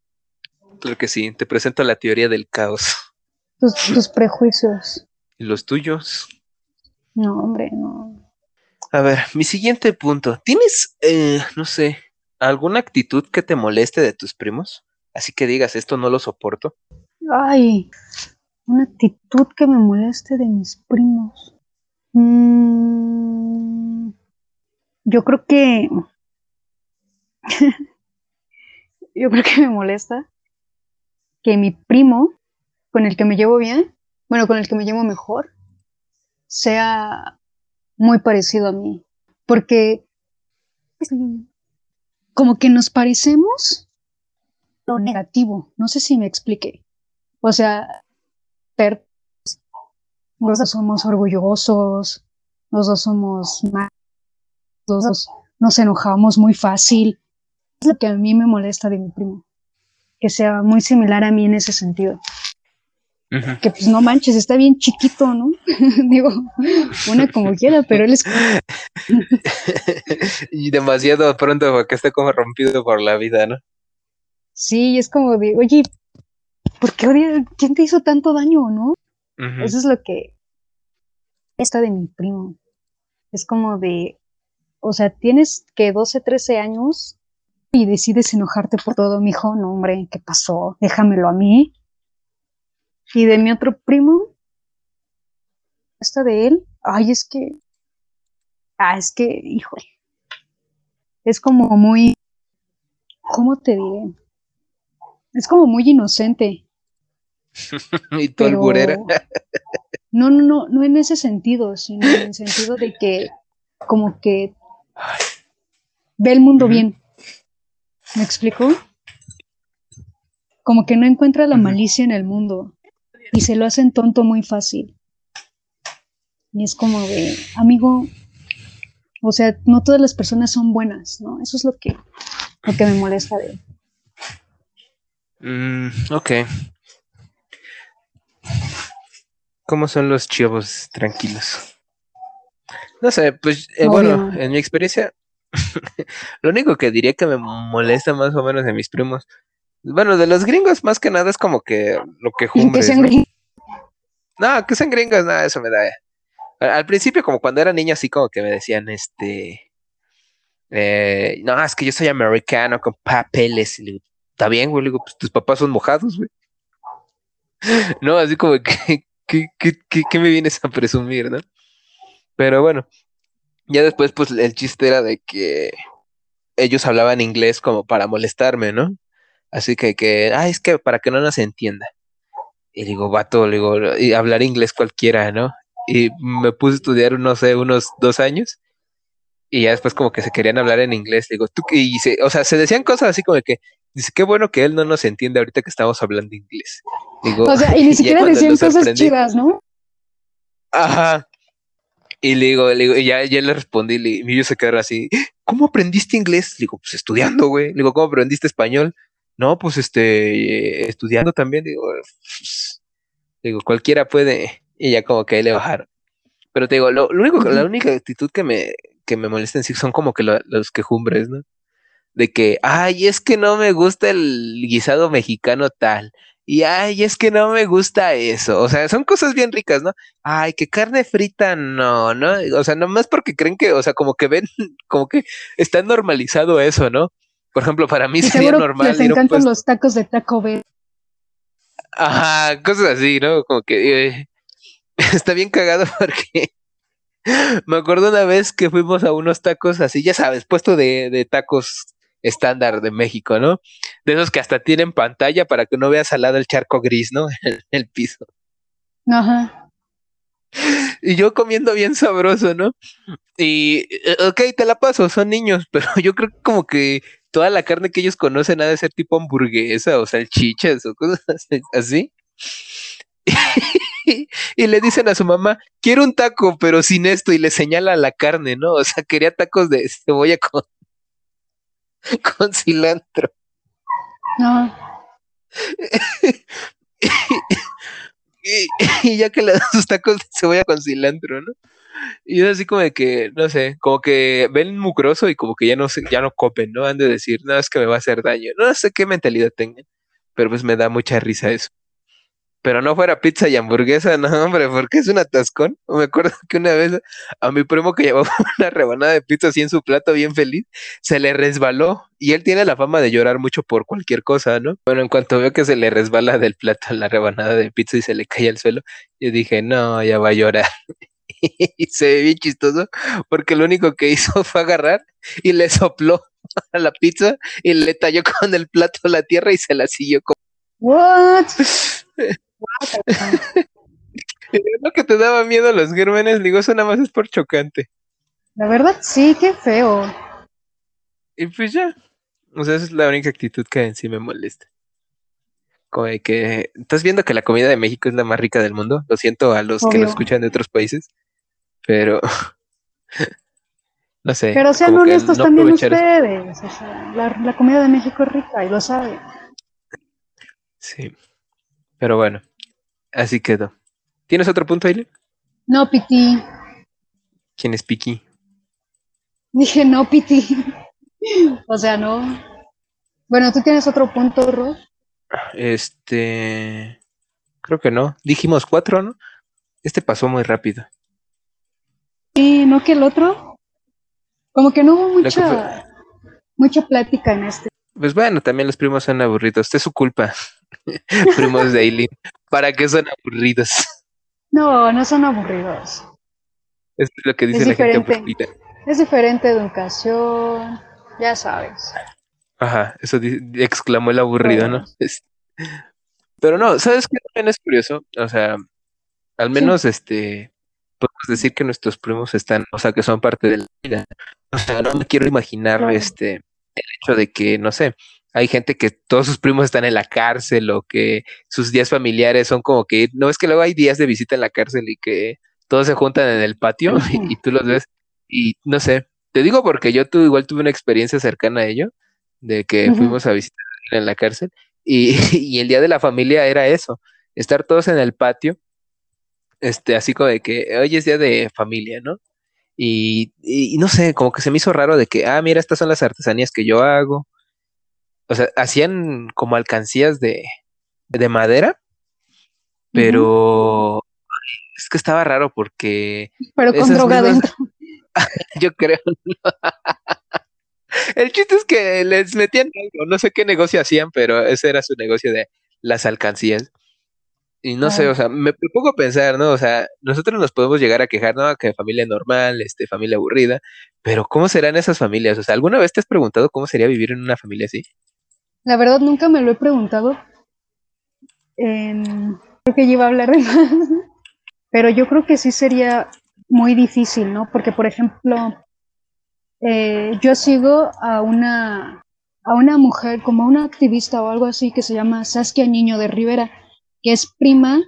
Claro que sí, te presento la teoría del caos. Tus, tus prejuicios. ¿Y los tuyos? No, hombre, no. A ver, mi siguiente punto. ¿Tienes, eh, no sé, alguna actitud que te moleste de tus primos? Así que digas, esto no lo soporto. Ay, una actitud que me moleste de mis primos. Mm, yo creo que... yo creo que me molesta que mi primo, con el que me llevo bien, bueno, con el que me llevo mejor, sea muy parecido a mí, porque como que nos parecemos lo negativo, no sé si me expliqué. O sea, los dos somos orgullosos, los dos somos más, los dos nos enojamos muy fácil. Es lo que a mí me molesta de mi primo, que sea muy similar a mí en ese sentido. Que pues no manches, está bien chiquito, ¿no? Digo, una como quiera, pero él es... y demasiado pronto porque está como rompido por la vida, ¿no? Sí, es como de, oye, ¿por qué odia? ¿Quién te hizo tanto daño, no? Eso es lo que está de mi primo. Es como de, o sea, tienes que 12, 13 años y decides enojarte por todo, mi hijo, no, hombre, ¿qué pasó? Déjamelo a mí. Y de mi otro primo, esta de él, ay, es que, ah, es que, híjole, es como muy, ¿cómo te diré? Es como muy inocente. y tu alburera. no, no, no, no en ese sentido, sino en el sentido de que como que ve el mundo bien. ¿Me explico? Como que no encuentra la malicia en el mundo y se lo hacen tonto muy fácil. Y es como de, amigo, o sea, no todas las personas son buenas, ¿no? Eso es lo que, lo que me molesta de él. Mm, ok. ¿Cómo son los chivos tranquilos? No sé, pues eh, bueno, en mi experiencia, lo único que diría que me molesta más o menos de mis primos, bueno, de los gringos más que nada es como que lo que jumbres. ¿no? que sean gringos, nada, eso me da. Al, principio, como cuando era niño, así como que me decían, este, eh, no, es que yo soy americano con papeles. Y está bien, güey, le digo, pues tus papás son mojados, güey. no, así como que, ¿qué, me vienes a presumir, no? Pero bueno, ya después, pues el chiste era de que ellos hablaban inglés como para molestarme, ¿no? Así que, que, ah, es que para que no nos entienda. Y digo, vato, le digo, y hablar inglés cualquiera, ¿no? Y me puse a estudiar, no sé, unos dos años. Y ya después como que se querían hablar en inglés. Digo, tú, y se, o sea, se decían cosas así como que, dice, qué bueno que él no nos entiende ahorita que estamos hablando inglés. Digo, o sea, y ni siquiera decían cosas chidas, ¿no? Ajá. Y le digo, le digo, y ya, ya le respondí, y yo se quedó así, ¿cómo aprendiste inglés? Le digo, pues estudiando, güey. Le digo, ¿cómo aprendiste español? No, pues este, estudiando también. Digo, pues, digo, cualquiera puede. Y ya como que ahí le bajaron. Pero te digo, lo, único, la única actitud que me, que me molesta en sí son como que los quejumbres, ¿no? De que, ay, es que no me gusta el guisado mexicano tal y ay, es que no me gusta eso. O sea, son cosas bien ricas, ¿no? Ay, que carne frita, no, ¿no? O sea, nomás porque creen que, o sea, como que ven, como que está normalizado eso, ¿no? Por ejemplo, para mí sería normal. Les encantan los tacos de Taco Bell. Ajá, cosas así, ¿no? Como que eh, está bien cagado porque me acuerdo una vez que fuimos a unos tacos así, ya sabes, puesto de, de tacos estándar de México, ¿no? De esos que hasta tienen pantalla para que no veas al lado el charco gris, ¿no? En el piso. Ajá. Y yo comiendo bien sabroso, ¿no? Y, eh, ok, te la paso, son niños, pero yo creo que como que toda la carne que ellos conocen ha de ser tipo hamburguesa o salchichas o cosas así. y le dicen a su mamá, quiero un taco, pero sin esto, y le señala la carne, ¿no? O sea, quería tacos de cebolla con, con cilantro. No. y, ya que le dan sus tacos de cebolla con cilantro, ¿no? Y es así como de que, no sé, como que ven mugroso y como que ya no se, ya no copen, ¿no? Han de decir, no, es que me va a hacer daño. No sé qué mentalidad tengan, pero pues me da mucha risa eso pero no fuera pizza y hamburguesa, no, hombre, porque es un atascón. Me acuerdo que una vez a mi primo que llevaba una rebanada de pizza así en su plato bien feliz, se le resbaló y él tiene la fama de llorar mucho por cualquier cosa, ¿no? Bueno, en cuanto veo que se le resbala del plato la rebanada de pizza y se le cae al suelo, yo dije, no, ya va a llorar. y se ve bien chistoso porque lo único que hizo fue agarrar y le sopló a la pizza y le talló con el plato la tierra y se la siguió como... What? lo que te daba miedo a los gérmenes, digo, eso nada más es por chocante. La verdad, sí, qué feo. Y pues ya. O sea, esa es la única actitud que en sí me molesta. Como de que estás viendo que la comida de México es la más rica del mundo. Lo siento a los que nos escuchan de otros países, pero no sé. Pero sean honestos también ustedes. O sea, la, comida de México es rica y lo saben. Sí. Pero bueno, así quedó. ¿Tienes otro punto, Aileen? No, Piti. ¿Quién es Piki? Dije no, Piti. o sea, no. Bueno, ¿tú tienes otro punto, Ro? Este. Creo que no. Dijimos cuatro, ¿no? Este pasó muy rápido. Sí, ¿no que el otro? Como que no hubo mucha, mucha plática en este. Pues bueno, también los primos son aburridos. es su culpa. primos de Aileen. ¿Para qué son aburridos? No, no son aburridos. Es lo que dice la gente Es diferente educación, ya sabes. Ajá, eso exclamó el aburrido, ¿no? Pero no, ¿sabes qué también es curioso? O sea, al menos este podemos decir que nuestros primos están, o sea, que son parte de la vida. O sea, no me quiero imaginar este el hecho de que, no sé, hay gente que todos sus primos están en la cárcel o que sus días familiares son como que, no es que luego hay días de visita en la cárcel y que todos se juntan en el patio y, tú los ves y no sé, te digo porque yo tu, igual tuve una experiencia cercana a ello, de que fuimos a visitar en la cárcel y, el día de la familia era eso, estar todos en el patio, este, así como de que hoy es día de familia, ¿no? Y, y, no sé, como que se me hizo raro de que, ah, mira, estas son las artesanías que yo hago. O sea, hacían como alcancías de, de madera, pero es que estaba raro porque... Pero con droga yo creo. El chiste es que les metían algo, no sé qué negocio hacían, pero ese era su negocio de las alcancías. Y no sé, o sea, me, pongo a pensar, ¿no? O sea, nosotros nos podemos llegar a quejar, ¿no? Que familia normal, este, familia aburrida, pero ¿cómo serán esas familias? O sea, ¿alguna vez te has preguntado cómo sería vivir en una familia así? La verdad nunca me lo he preguntado. creo que yo iba a hablar de más, pero yo creo que sí sería muy difícil, ¿no? Porque, por ejemplo, eh, yo sigo a una, a una mujer, como una activista o algo así, que se llama Saskia Niño de Rivera que es prima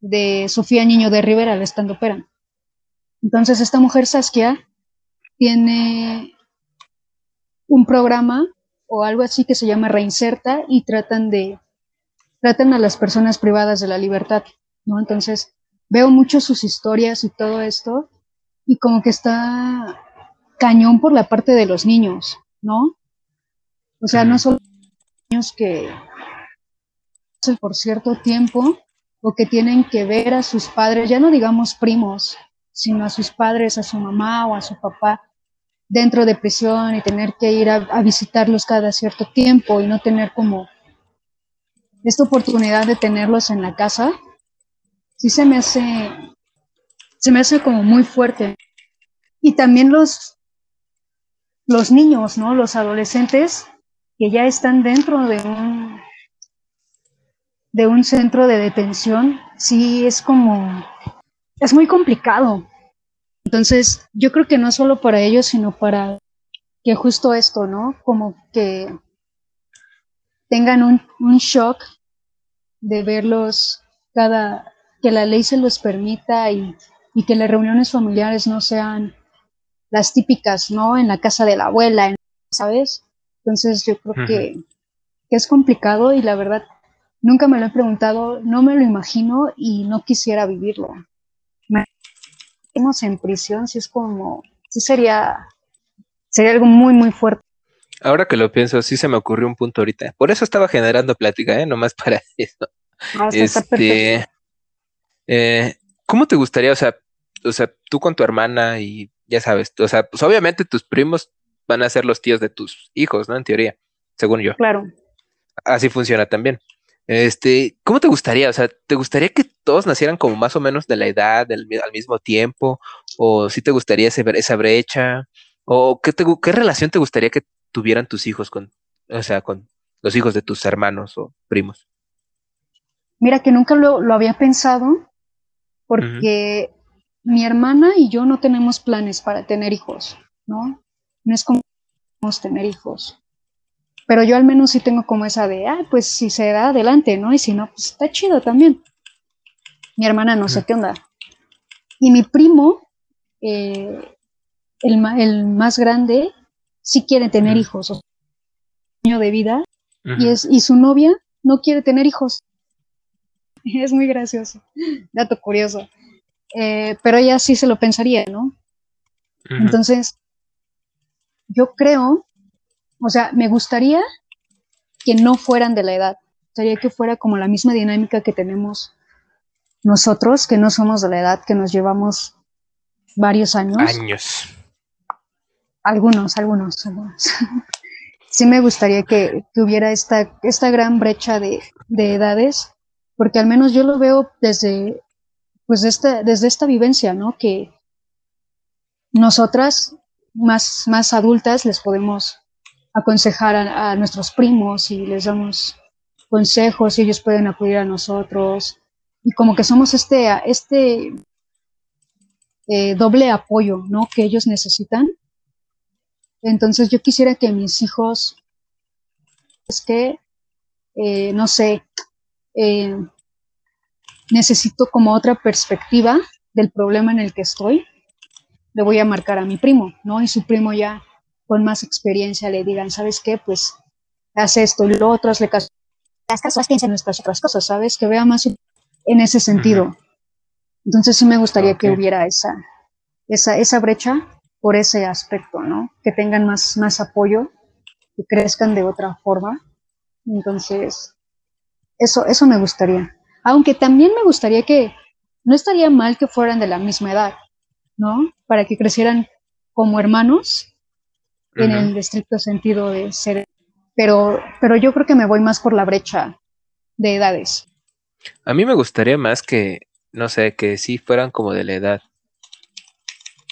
de Sofía Niño de Rivera, la estando pera. Entonces, esta mujer Saskia tiene un programa o algo así que se llama Reinserta y tratan de tratan a las personas privadas de la libertad, ¿no? Entonces, veo mucho sus historias y todo esto y como que está cañón por la parte de los niños, ¿no? O sea, no solo niños que por cierto tiempo o que tienen que ver a sus padres, ya no digamos primos, sino a sus padres, a su mamá o a su papá dentro de prisión y tener que ir a, visitarlos cada cierto tiempo y no tener como esta oportunidad de tenerlos en la casa, sí se me hace, se me hace como muy fuerte. Y también los, los niños, ¿no? Los adolescentes que ya están dentro de un, de un centro de detención, sí es como, es muy complicado. Entonces, yo creo que no solo para ellos, sino para que justo esto, ¿no? Como que tengan un, un shock de verlos cada, que la ley se los permita y, y, que las reuniones familiares no sean las típicas, ¿no? En la casa de la abuela, ¿sabes? Entonces yo creo que, que, es complicado y la verdad Nunca me lo he preguntado, no me lo imagino y no quisiera vivirlo. Estamos en prisión, si es como, sí sería, sería algo muy, muy fuerte. Ahora que lo pienso, sí se me ocurrió un punto ahorita. Por eso estaba generando plática, ¿eh? Nomás para eso. Ah, este, eh, ¿Cómo te gustaría, o sea, o sea, tú con tu hermana y ya sabes, o sea, pues obviamente tus primos van a ser los tíos de tus hijos, ¿no? En teoría, según yo. Claro. Así funciona también. Este, ¿cómo te gustaría? O sea, ¿te gustaría que todos nacieran como más o menos de la edad, del, al mismo tiempo? ¿O si te gustaría esa brecha? ¿O qué, qué relación te gustaría que tuvieran tus hijos con, o sea, con los hijos de tus hermanos o primos? Mira que nunca lo, había pensado porque mi hermana y yo no tenemos planes para tener hijos, ¿no? No es como tener hijos pero yo al menos sí tengo como esa de, ah, pues si se da, adelante, ¿no? Y si no, pues está chido también. Mi hermana no sé qué onda. Y mi primo, eh, el, el, más grande, sí quiere tener hijos, o sea, año de vida, y, es, y su novia no quiere tener hijos. Es muy gracioso, dato curioso. Eh, pero ella sí se lo pensaría, ¿no? Entonces, yo creo, o sea, me gustaría que no fueran de la edad, me gustaría que fuera como la misma dinámica que tenemos nosotros, que no somos de la edad, que nos llevamos varios años. Años. Algunos, algunos, algunos. sí me gustaría que, hubiera esta, esta gran brecha de, de, edades, porque al menos yo lo veo desde, pues esta, desde esta vivencia, ¿no? Que nosotras, más, más adultas, les podemos aconsejar a, nuestros primos y les damos consejos y ellos pueden acudir a nosotros. Y como que somos este, este eh, doble apoyo, ¿no? Que ellos necesitan. Entonces yo quisiera que mis hijos, es que, eh, no sé, eh, necesito como otra perspectiva del problema en el que estoy, le voy a marcar a mi primo, ¿no? Y su primo ya con más experiencia le digan, ¿sabes qué? Pues hace esto y lo otro, hazle caso. Las cosas piensan en nuestras otras cosas, ¿sabes? Que vea más en ese sentido. Entonces sí me gustaría que hubiera esa, esa, esa brecha por ese aspecto, ¿no? Que tengan más, más apoyo, que crezcan de otra forma. Entonces, eso, eso me gustaría. Aunque también me gustaría que, no estaría mal que fueran de la misma edad, ¿no? Para que crecieran como hermanos, en el estricto sentido de ser. Pero, pero yo creo que me voy más por la brecha de edades. A mí me gustaría más que, no sé, que sí fueran como de la edad.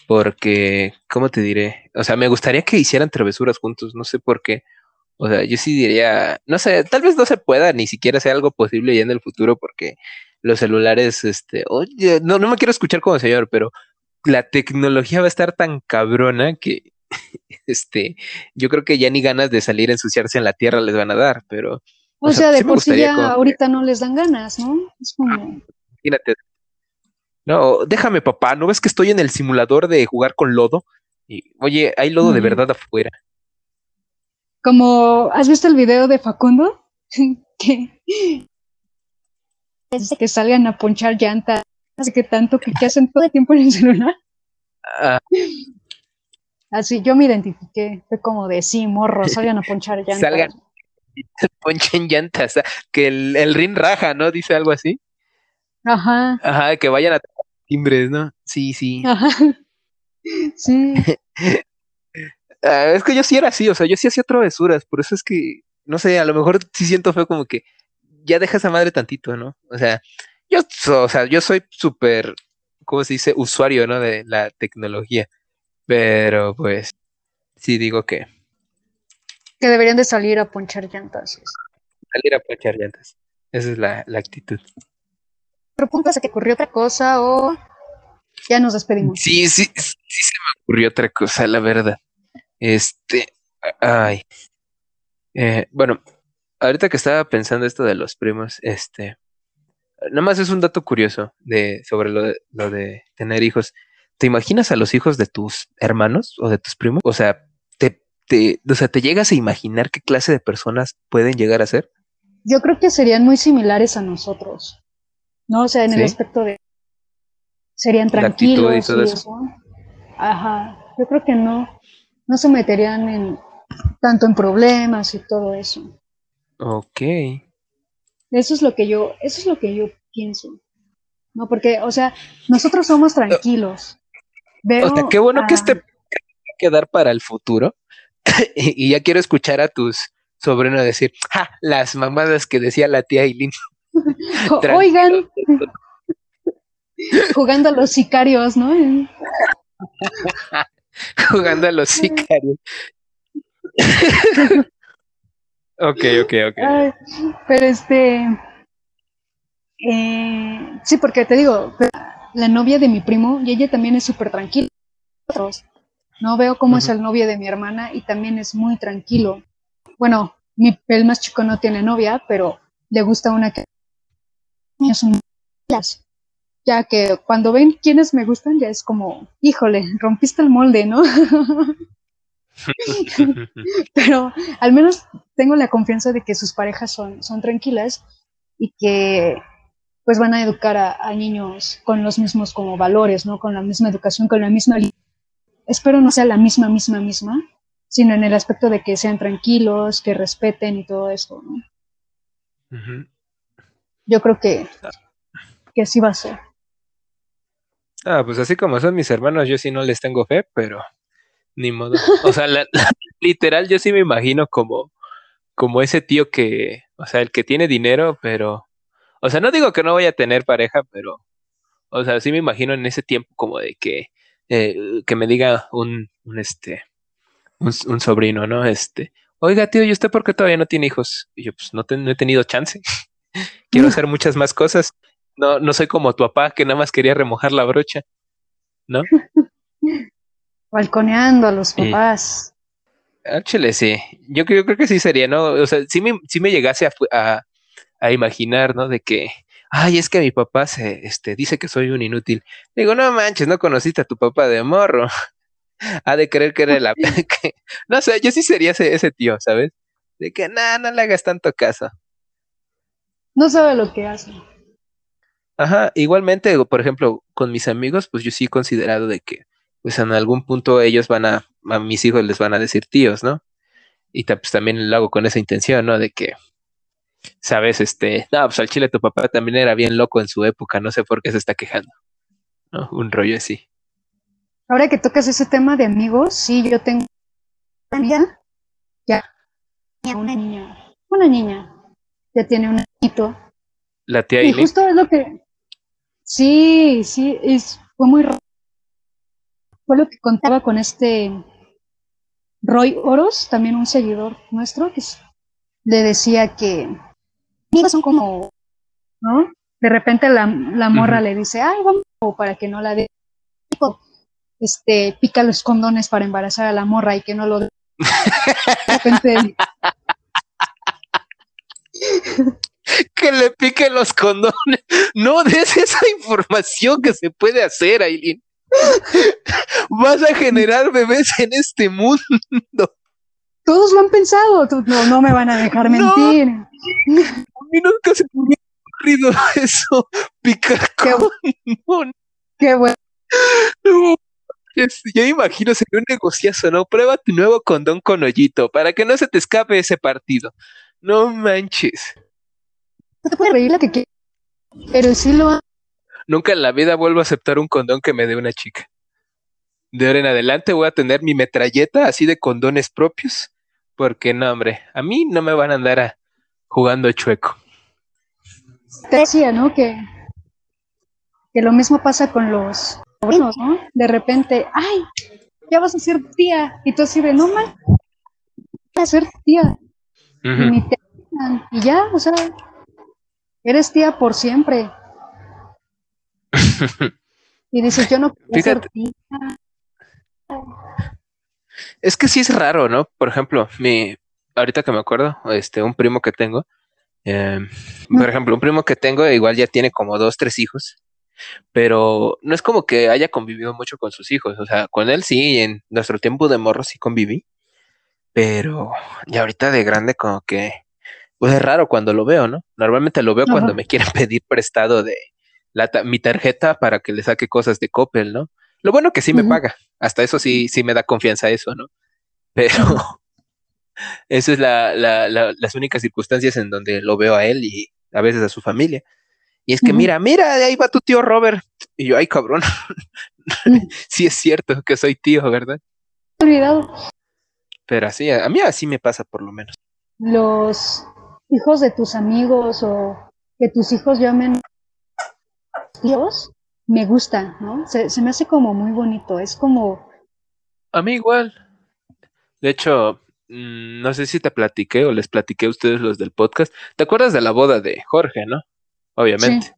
Porque, ¿cómo te diré? O sea, me gustaría que hicieran travesuras juntos, no sé por qué. O sea, yo sí diría, no sé, tal vez no se pueda, ni siquiera sea algo posible ya en el futuro, porque los celulares, este, oye, no, no me quiero escuchar como señor, pero la tecnología va a estar tan cabrona que, este, yo creo que ya ni ganas de salir a ensuciarse en la tierra les van a dar, pero. O, sea, de por sí ya ahorita no les dan ganas, ¿no? Es como. imagínate, no, déjame, papá, ¿no ves que estoy en el simulador de jugar con lodo? Y, oye, hay lodo de verdad afuera. Como, ¿has visto el video de Facundo? que, que salgan a ponchar llantas, que tanto que, hacen todo el tiempo en el celular. Ah. Así, yo me identifiqué, fue como de sí, morro, salgan a ponchar llantas. Salgan, ponchen llantas, que el, el rin raja, ¿no? Dice algo así. Ajá. Ajá, que vayan a timbres, ¿no? Sí, sí. Ajá. Sí. Ah, es que yo sí era así, o sea, yo sí hacía travesuras, por eso es que, no sé, a lo mejor sí siento feo como que ya deja esa madre tantito, ¿no? O sea, yo, o sea, yo soy súper, ¿cómo se dice? Usuario, ¿no? De la tecnología. Pero pues, sí digo que. Que deberían de salir a ponchar llantas. Salir a ponchar llantas. Esa es la, la actitud. ¿Pero te ocurrió otra cosa o ya nos despedimos? Sí, sí, sí se me ocurrió otra cosa, la verdad. Este, ay. Eh, bueno, ahorita que estaba pensando esto de los primos, este, nada más es un dato curioso de, sobre lo de, lo de tener hijos. ¿Te imaginas a los hijos de tus hermanos o de tus primos? O sea, te, te, o sea, ¿te llegas a imaginar qué clase de personas pueden llegar a ser? Yo creo que serían muy similares a nosotros. ¿no? O sea, en el aspecto de serían tranquilos y todo eso. Ajá, yo creo que no, no se meterían en tanto en problemas y todo eso. Ok. Eso es lo que yo, eso es lo que yo pienso. No, porque, o sea, nosotros somos tranquilos. O sea, qué bueno que este quedar para el futuro. y ya quiero escuchar a tus sobrinos decir, ¡ja! Las mamadas que decía la tía Eileen. Oigan, jugando a los sicarios, ¿no? jugando a los sicarios. ok, ok, ok. pero este. Eh, sí, porque te digo, la novia de mi primo, y ella también es súper tranquila. No veo cómo es el novio de mi hermana y también es muy tranquilo. Bueno, mi, el más chico no tiene novia, pero le gusta una que son ya que cuando ven quiénes me gustan ya es como, híjole, rompiste el molde, ¿no? pero al menos tengo la confianza de que sus parejas son, son tranquilas y que pues van a educar a, niños con los mismos como valores, ¿no? Con la misma educación, con la misma... Espero no sea la misma, misma, misma, sino en el aspecto de que sean tranquilos, que respeten y todo eso, ¿no? Yo creo que, que así va a ser. Ah, pues así como son mis hermanos, yo sí no les tengo fe, pero ni modo. O sea, literal, yo sí me imagino como, como ese tío que, o sea, el que tiene dinero, pero, o sea, no digo que no voy a tener pareja, pero, o sea, sí me imagino en ese tiempo como de que, eh, que me diga un, un este, un, sobrino, ¿no? Este, oiga, tío, ¿y usted por qué todavía no tiene hijos? Y yo, pues no, no he tenido chance. Quiero hacer muchas más cosas. No, no soy como tu papá que nada más quería remojar la brocha, ¿no? Balconeando a los papás. Áchale, sí. Yo, yo, creo que sí sería, ¿no? O sea, sí me, me llegase a, a, imaginar, ¿no? De que, ay, es que mi papá se, este, dice que soy un inútil. Digo, no manches, no conociste a tu papá de morro. ha de creer que era la... no sé, yo sí sería ese, ese tío, ¿sabes? De que, nada, no le hagas tanto caso. No sabe lo que hace. Ajá, igualmente, por ejemplo, con mis amigos, pues yo sí he considerado de que, pues en algún punto ellos van a, a mis hijos les van a decir tíos, ¿no? Y pues también lo hago con esa intención, ¿no? De que, sabes, este, no, pues al chile tu papá también era bien loco en su época, no sé por qué se está quejando, ¿no? Un rollo así. Ahora que tocas ese tema de amigos, sí, yo tengo una niña, ya, una niña, una niña, ya tiene un hijito. La tía Y justo es lo que, Sí, sí, es, fue muy Fue lo que contaba con este Roy Oros, también un seguidor nuestro, que le decía que son como, ¿no? De repente la, morra le dice, ay, vamos, para que no la de este, pica los condones para embarazar a la morra y que no lo de repente que le piquen los condones. No des esa información que se puede hacer, Aileen. Vas a generar bebés en este mundo. Todos lo han pensado. No, no me van a dejar mentir. a mí nunca se me hubiera ocurrido eso. Picar condón. Qué bueno. yo imagino sería un negociazo, ¿no? Prueba tu nuevo condón con hoyito para que no se te escape ese partido. No manches te puede reír la que quieras, pero sí lo Nunca en la vida vuelvo a aceptar un condón que me dé una chica. De ahora en adelante voy a tener mi metralleta así de condones propios, porque no, hombre, a mí no me van a andar jugando chueco. Te decía, ¿no? Que, que lo mismo pasa con los sobrinos, ¿no? De repente, ay, ya vas a ser tía, y tú así de, no mal, vas a ser tía. y, y ya, o sea, Eres tía por siempre. y dices, yo no quiero ser tía. Es que sí es raro, ¿no? Por ejemplo, mi, ahorita que me acuerdo, este, un primo que tengo, em, por ejemplo, un primo que tengo igual ya tiene como dos, tres hijos, pero no es como que haya convivido mucho con sus hijos, o sea, con él sí, en nuestro tiempo de morro sí conviví, pero ya ahorita de grande como que pues es raro cuando lo veo, ¿no? Normalmente lo veo cuando me quieren pedir prestado de la mi tarjeta para que le saque cosas de Coppel, ¿no? Lo bueno que sí me paga, hasta eso sí, sí me da confianza eso, ¿no? Pero esa es la, la, las únicas circunstancias en donde lo veo a él y a veces a su familia. Y es que mira, mira, ahí va tu tío Robert. Y yo, ay, cabrón. sí es cierto que soy tío, ¿verdad? Olvidado. Pero así, a mí así me pasa por lo menos. Los hijos de tus amigos o que tus hijos llamen Dios, me gusta, ¿no? Se, me hace como muy bonito, es como... A mí igual. De hecho, mm, no sé si te platiqué o les platiqué a ustedes los del podcast. ¿Te acuerdas de la boda de Jorge, no? Obviamente. Sí.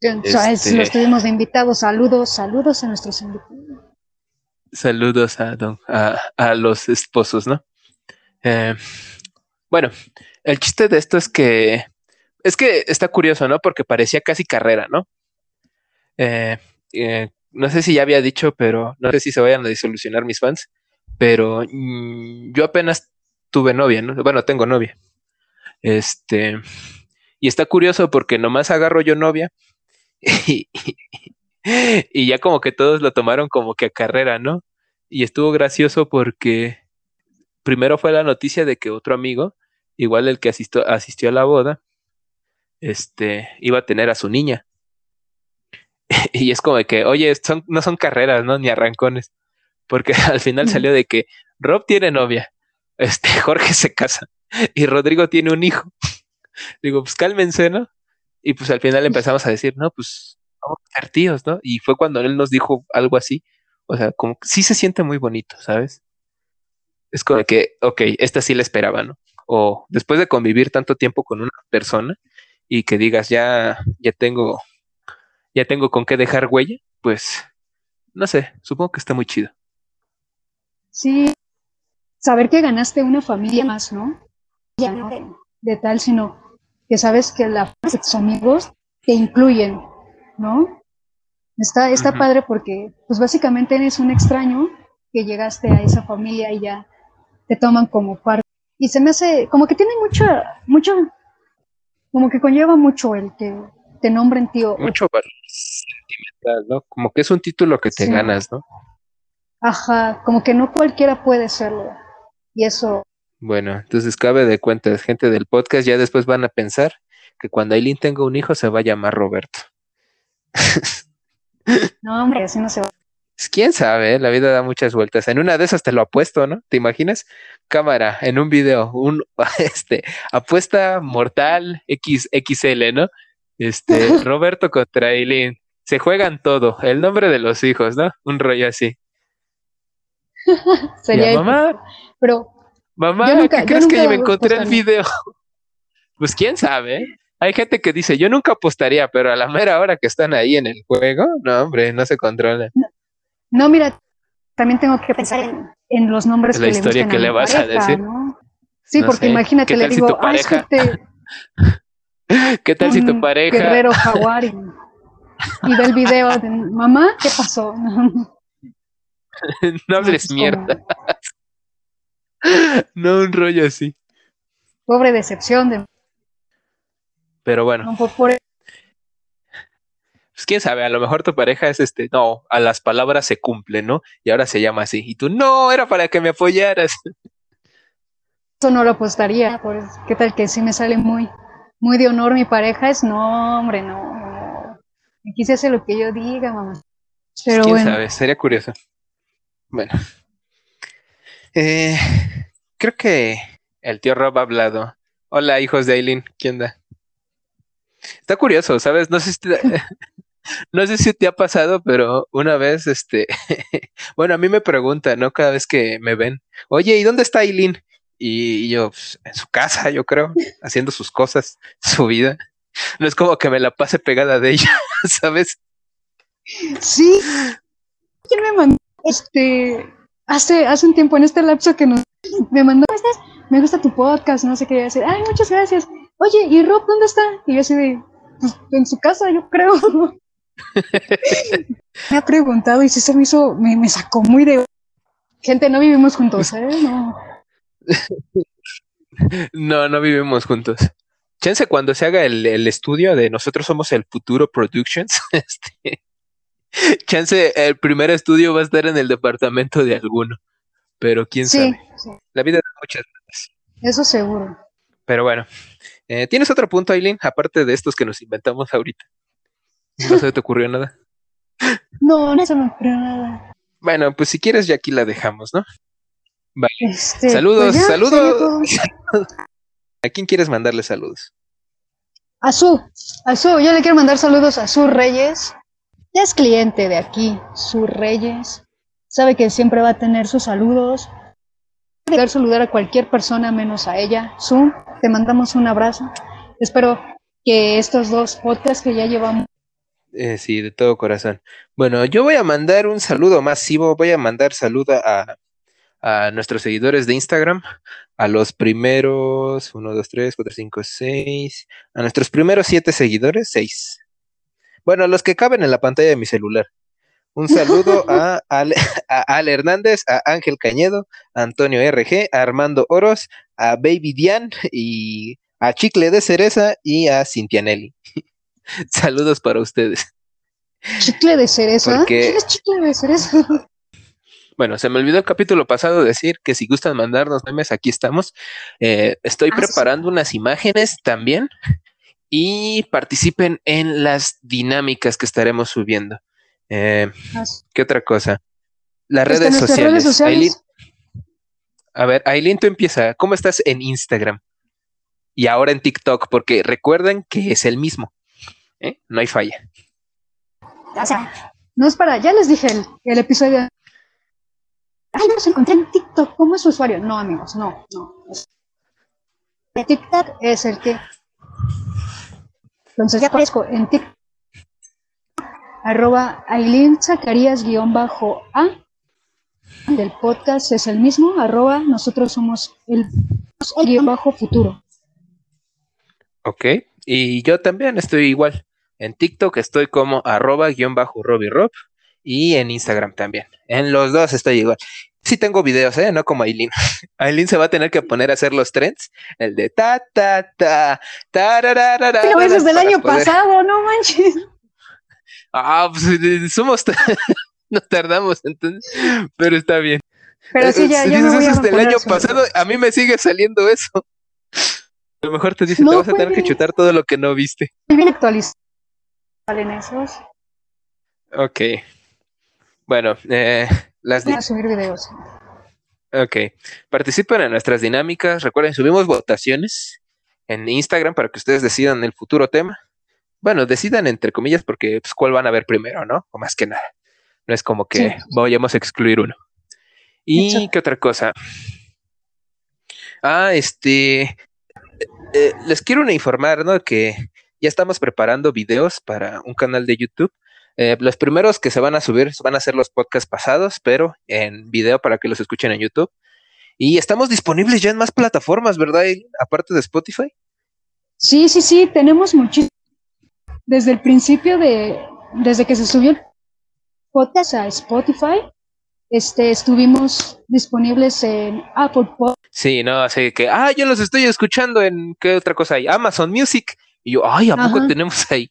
Este los tuvimos de invitados. Saludos, saludos a nuestros invitados. Saludos a, don, a, a los esposos, ¿no? Eh, Bueno, el chiste de esto es que es que está curioso, ¿no? Porque parecía casi carrera, ¿no? Eh, eh, no sé si ya había dicho, pero no sé si se vayan a disolucionar mis fans, pero mm, yo apenas tuve novia, ¿no? Bueno, tengo novia. Este, y está curioso porque nomás agarro yo novia y, ya como que todos lo tomaron como que a carrera, ¿no? Y estuvo gracioso porque primero fue la noticia de que otro amigo, igual el que asistió, asistió a la boda, este, iba a tener a su niña. y es como que, oye, son, no son carreras, ¿no? Ni arrancones. Porque al final salió de que Rob tiene novia, este, Jorge se casa y Rodrigo tiene un hijo. Digo, pues cálmense, ¿no? Y pues al final empezamos a decir, no, pues vamos a ser tíos, ¿no? Y fue cuando él nos dijo algo así. O sea, como que sí se siente muy bonito, ¿sabes? Es como que, ok, esta sí la esperaba, ¿no? O después de convivir tanto tiempo con una persona y que digas, ya, ya tengo, ya tengo con qué dejar huella, pues, no sé, supongo que está muy chido. Sí, saber que ganaste una familia más, ¿no? Ya no de, tal, sino que sabes que la, tus amigos te incluyen, ¿no? Está, está padre porque, pues básicamente eres un extraño que llegaste a esa familia y ya te toman como parte. Y se me hace, como que tiene mucha, mucho, como que conlleva mucho el que te nombren tío. Mucho valor sentimental, ¿no? Como que es un título que te ganas, ¿no? Ajá, como que no cualquiera puede serlo. Y eso. Bueno, entonces cabe de cuentas, gente del podcast ya después van a pensar que cuando Aileen tenga un hijo se va a llamar Roberto. no, hombre, así no se va. Pues, quién sabe, ¿eh? la vida da muchas vueltas. En una de esas te lo apuesto, ¿no? ¿Te imaginas? Cámara, en un video, un este, apuesta mortal XXL, ¿no? Este, Roberto contra Aileen. Se juegan todo, el nombre de los hijos, ¿no? Un rollo así. Sería mamá, pero mamá, ¿qué crees que me encontré el video? pues quién sabe. Hay gente que dice, yo nunca apostaría, pero a la mera hora que están ahí en el juego, no, hombre, no se controla. No, mira, también tengo que pensar en, los nombres la que historia le que le vas a decir. ¿no? Sí, porque imagínate, le digo, si es que te... ¿Qué tal si tu pareja? Guerrero jaguar y, ve el video de mamá, ¿qué pasó? No hables mierda. no un rollo así. Pobre decepción de. Pero bueno. por, pues quién sabe, a lo mejor tu pareja es este, no, a las palabras se cumple, ¿no? Y ahora se llama así. Y tú, no, era para que me apoyaras. Eso no lo apostaría, por, ¿qué tal que sí me sale muy, muy de honor mi pareja? Es, no, hombre, no. Aquí se hace lo que yo diga, mamá. Pues Pero quién sabe, sería curioso. Bueno. Eh, creo que el tío Rob ha hablado. Hola, hijos de Aileen, ¿quién onda? Está curioso, ¿sabes? No sé si te, no sé si te ha pasado, pero una vez, este, bueno, a mí me preguntan, ¿no? Cada vez que me ven, oye, ¿y dónde está Aileen? Y yo, pues, en su casa, yo creo, haciendo sus cosas, su vida. No es como que me la pase pegada de ella, ¿sabes? Sí. ¿Quién me mandó? Este, hace, hace un tiempo en este lapso que nos, me mandó, me gusta tu podcast, no sé qué decir. Ay, muchas gracias. Oye, ¿y Rob dónde está? Y yo así de, pues, en su casa, yo creo. me ha preguntado y si se me hizo, me, sacó muy de... Gente, no vivimos juntos, ¿eh? No. no, no vivimos juntos. Chance cuando se haga el, estudio de nosotros somos el futuro Productions, este, chance el primer estudio va a estar en el departamento de alguno, pero quién sabe. La vida da muchas veces. Eso seguro. Pero bueno, eh, ¿tienes otro punto, Aileen, aparte de estos que nos inventamos ahorita? ¿No se te ocurrió nada? No, no se me ocurrió nada. Bueno, pues si quieres ya aquí la dejamos, ¿no? Vale. Este, saludos, pues saludos. ¿A quién quieres mandarle saludos? A su, a su, yo le quiero mandar saludos a su Reyes. Ya es cliente de aquí, su Reyes. Sabe que siempre va a tener sus saludos. Poder saludar a cualquier persona menos a ella. Su, te mandamos un abrazo. Espero que estos dos podcasts que ya llevamos eh, sí, de todo corazón. Bueno, yo voy a mandar un saludo masivo, voy a mandar saludo a, a nuestros seguidores de Instagram, a los primeros 1, 2, 3, 4, 5, 6, a nuestros primeros 7 seguidores, 6. Bueno, a los que caben en la pantalla de mi celular. Un saludo a Ale, a Hernández, a Ángel Cañedo, a Antonio RG, a Armando Oros, a Baby Dian y a Chicle de Cereza y a Cintianelli. Saludos para ustedes. ¿Chicle de cereza? ¿Qué es chicle de cereza? Bueno, se me olvidó el capítulo pasado decir que si gustan mandarnos memes, aquí estamos. Eh, estoy ah, preparando unas imágenes también y participen en las dinámicas que estaremos subiendo. Eh, ¿Qué otra cosa? Las redes sociales. a ver, Aileen, tú empieza. ¿Cómo estás en Instagram? Y ahora en TikTok, porque recuerden que es el mismo. ¿eh? No hay falla. no es para, ya les dije el, el episodio ay, nos encontré en TikTok, ¿cómo es su usuario? No, amigos, no, no. TikTok es el que. Entonces ya aparezco en TikTok. Arroba Aileen guion bajo A. Del podcast es el mismo, arroba nosotros somos el, guion bajo futuro. Ok, y yo también estoy igual. En TikTok estoy como arroba guion bajo Robbie Rob y en Instagram también. En los dos estoy igual. Sí tengo videos, ¿eh? No como Aileen. Aileen se va a tener que poner a hacer los trends. El de ta, ta, ta, tararara. Pero es desde el año pasado, no manches. Ah, pues somos... no tardamos entonces, pero está bien. Pero sí, ya, ya dices, eso es del año pasado, a mí me sigue saliendo eso. A lo mejor te dice, te vas a tener que chutar todo lo que no viste. Bien actualizado. ¿Valen esos? Ok. Bueno, eh, las Voy a subir videos. Ok. Participen en nuestras dinámicas. Recuerden, subimos votaciones en Instagram para que ustedes decidan el futuro tema. Bueno, decidan entre comillas porque pues, cuál van a ver primero, ¿no? O más que nada. No es como que vayamos a excluir uno. ¿Y qué otra cosa? Ah, este. Eh, les quiero informar, ¿no? Que ya estamos preparando videos para un canal de YouTube eh, los primeros que se van a subir van a ser los podcasts pasados, pero en video para que los escuchen en YouTube. Y estamos disponibles ya en más plataformas, ¿verdad? Aparte de Spotify. Sí, sí, sí, tenemos muchísimo. Desde el principio de, desde que se subió el podcast a Spotify, este, estuvimos disponibles en Apple Podcast. Sí, no, así que, ah, yo los estoy escuchando en, ¿qué otra cosa hay? Amazon Music. Y yo, ay, ¿a poco tenemos ahí?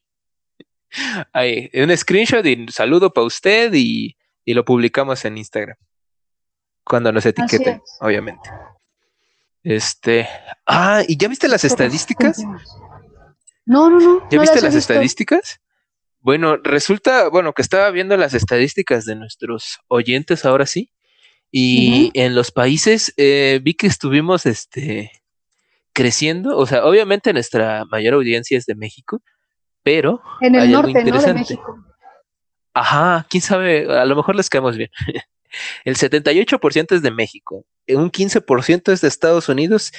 Ahí, un screenshot y saludo para usted y, lo publicamos en Instagram. Cuando nos etiqueten, obviamente. Este. Ah, ¿y ya viste las estadísticas? No, no, no. ¿Ya viste las estadísticas? Bueno, resulta, bueno, que estaba viendo las estadísticas de nuestros oyentes ahora sí. Y en los países eh, vi que estuvimos este creciendo. O sea, obviamente nuestra mayor audiencia es de México, pero en el norte, ¿no? De México. Ajá, quién sabe, a lo mejor les caemos bien. El 78% es de México, un 15% es de Estados Unidos,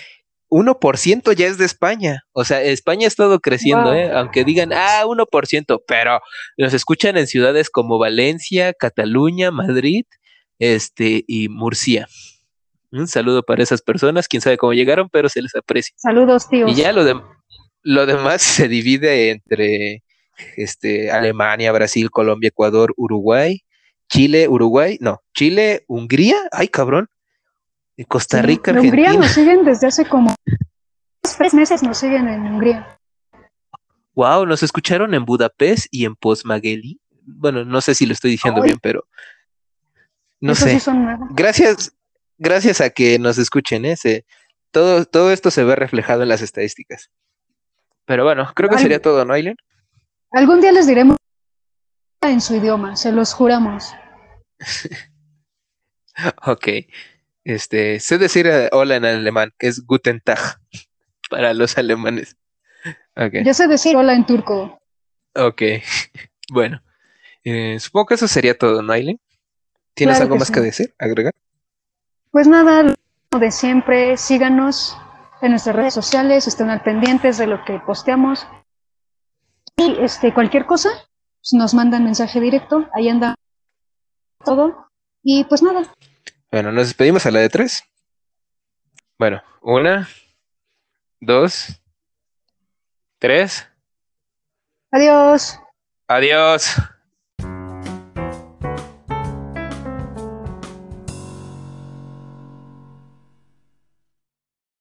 1% ya es de España. O sea, España ha estado creciendo, ¿eh? aunque digan, ah, 1%, pero nos escuchan en ciudades como Valencia, Cataluña, Madrid este, y Murcia. Un saludo para esas personas, quién sabe cómo llegaron, pero se les aprecia. Saludos, tío. Y ya lo, de, lo demás se divide entre este, Alemania, Brasil, Colombia, Ecuador, Uruguay, Chile, Uruguay, no, Chile, Hungría, ay cabrón, y Costa Rica, Argentina. Hungría nos siguen desde hace como tres meses, nos siguen en Hungría. Wow, nos escucharon en Budapest y en Postmageli. Bueno, no sé si lo estoy diciendo bien, pero no sé. gracias, gracias a que nos escuchen, ¿eh? todo, todo esto se ve reflejado en las estadísticas. Pero bueno, creo que sería todo, ¿no, Aileen? Algún día les diremos en su idioma, se los juramos. ok. Este, sé decir eh, hola en alemán, que es Guten Tag para los alemanes. Okay. Yo sé decir hola en turco. Ok. bueno. Eh, supongo que eso sería todo, ¿no, Aileen? ¿Tienes algo más que decir, agregar? Pues nada, de siempre, síganos en nuestras redes sociales, estén al pendientes de lo que posteamos. Y este, cualquier cosa, pues, nos mandan mensaje directo, ahí anda todo. Y pues nada. Bueno, nos despedimos a la de tres. Bueno, una, dos, tres. Adiós. Adiós.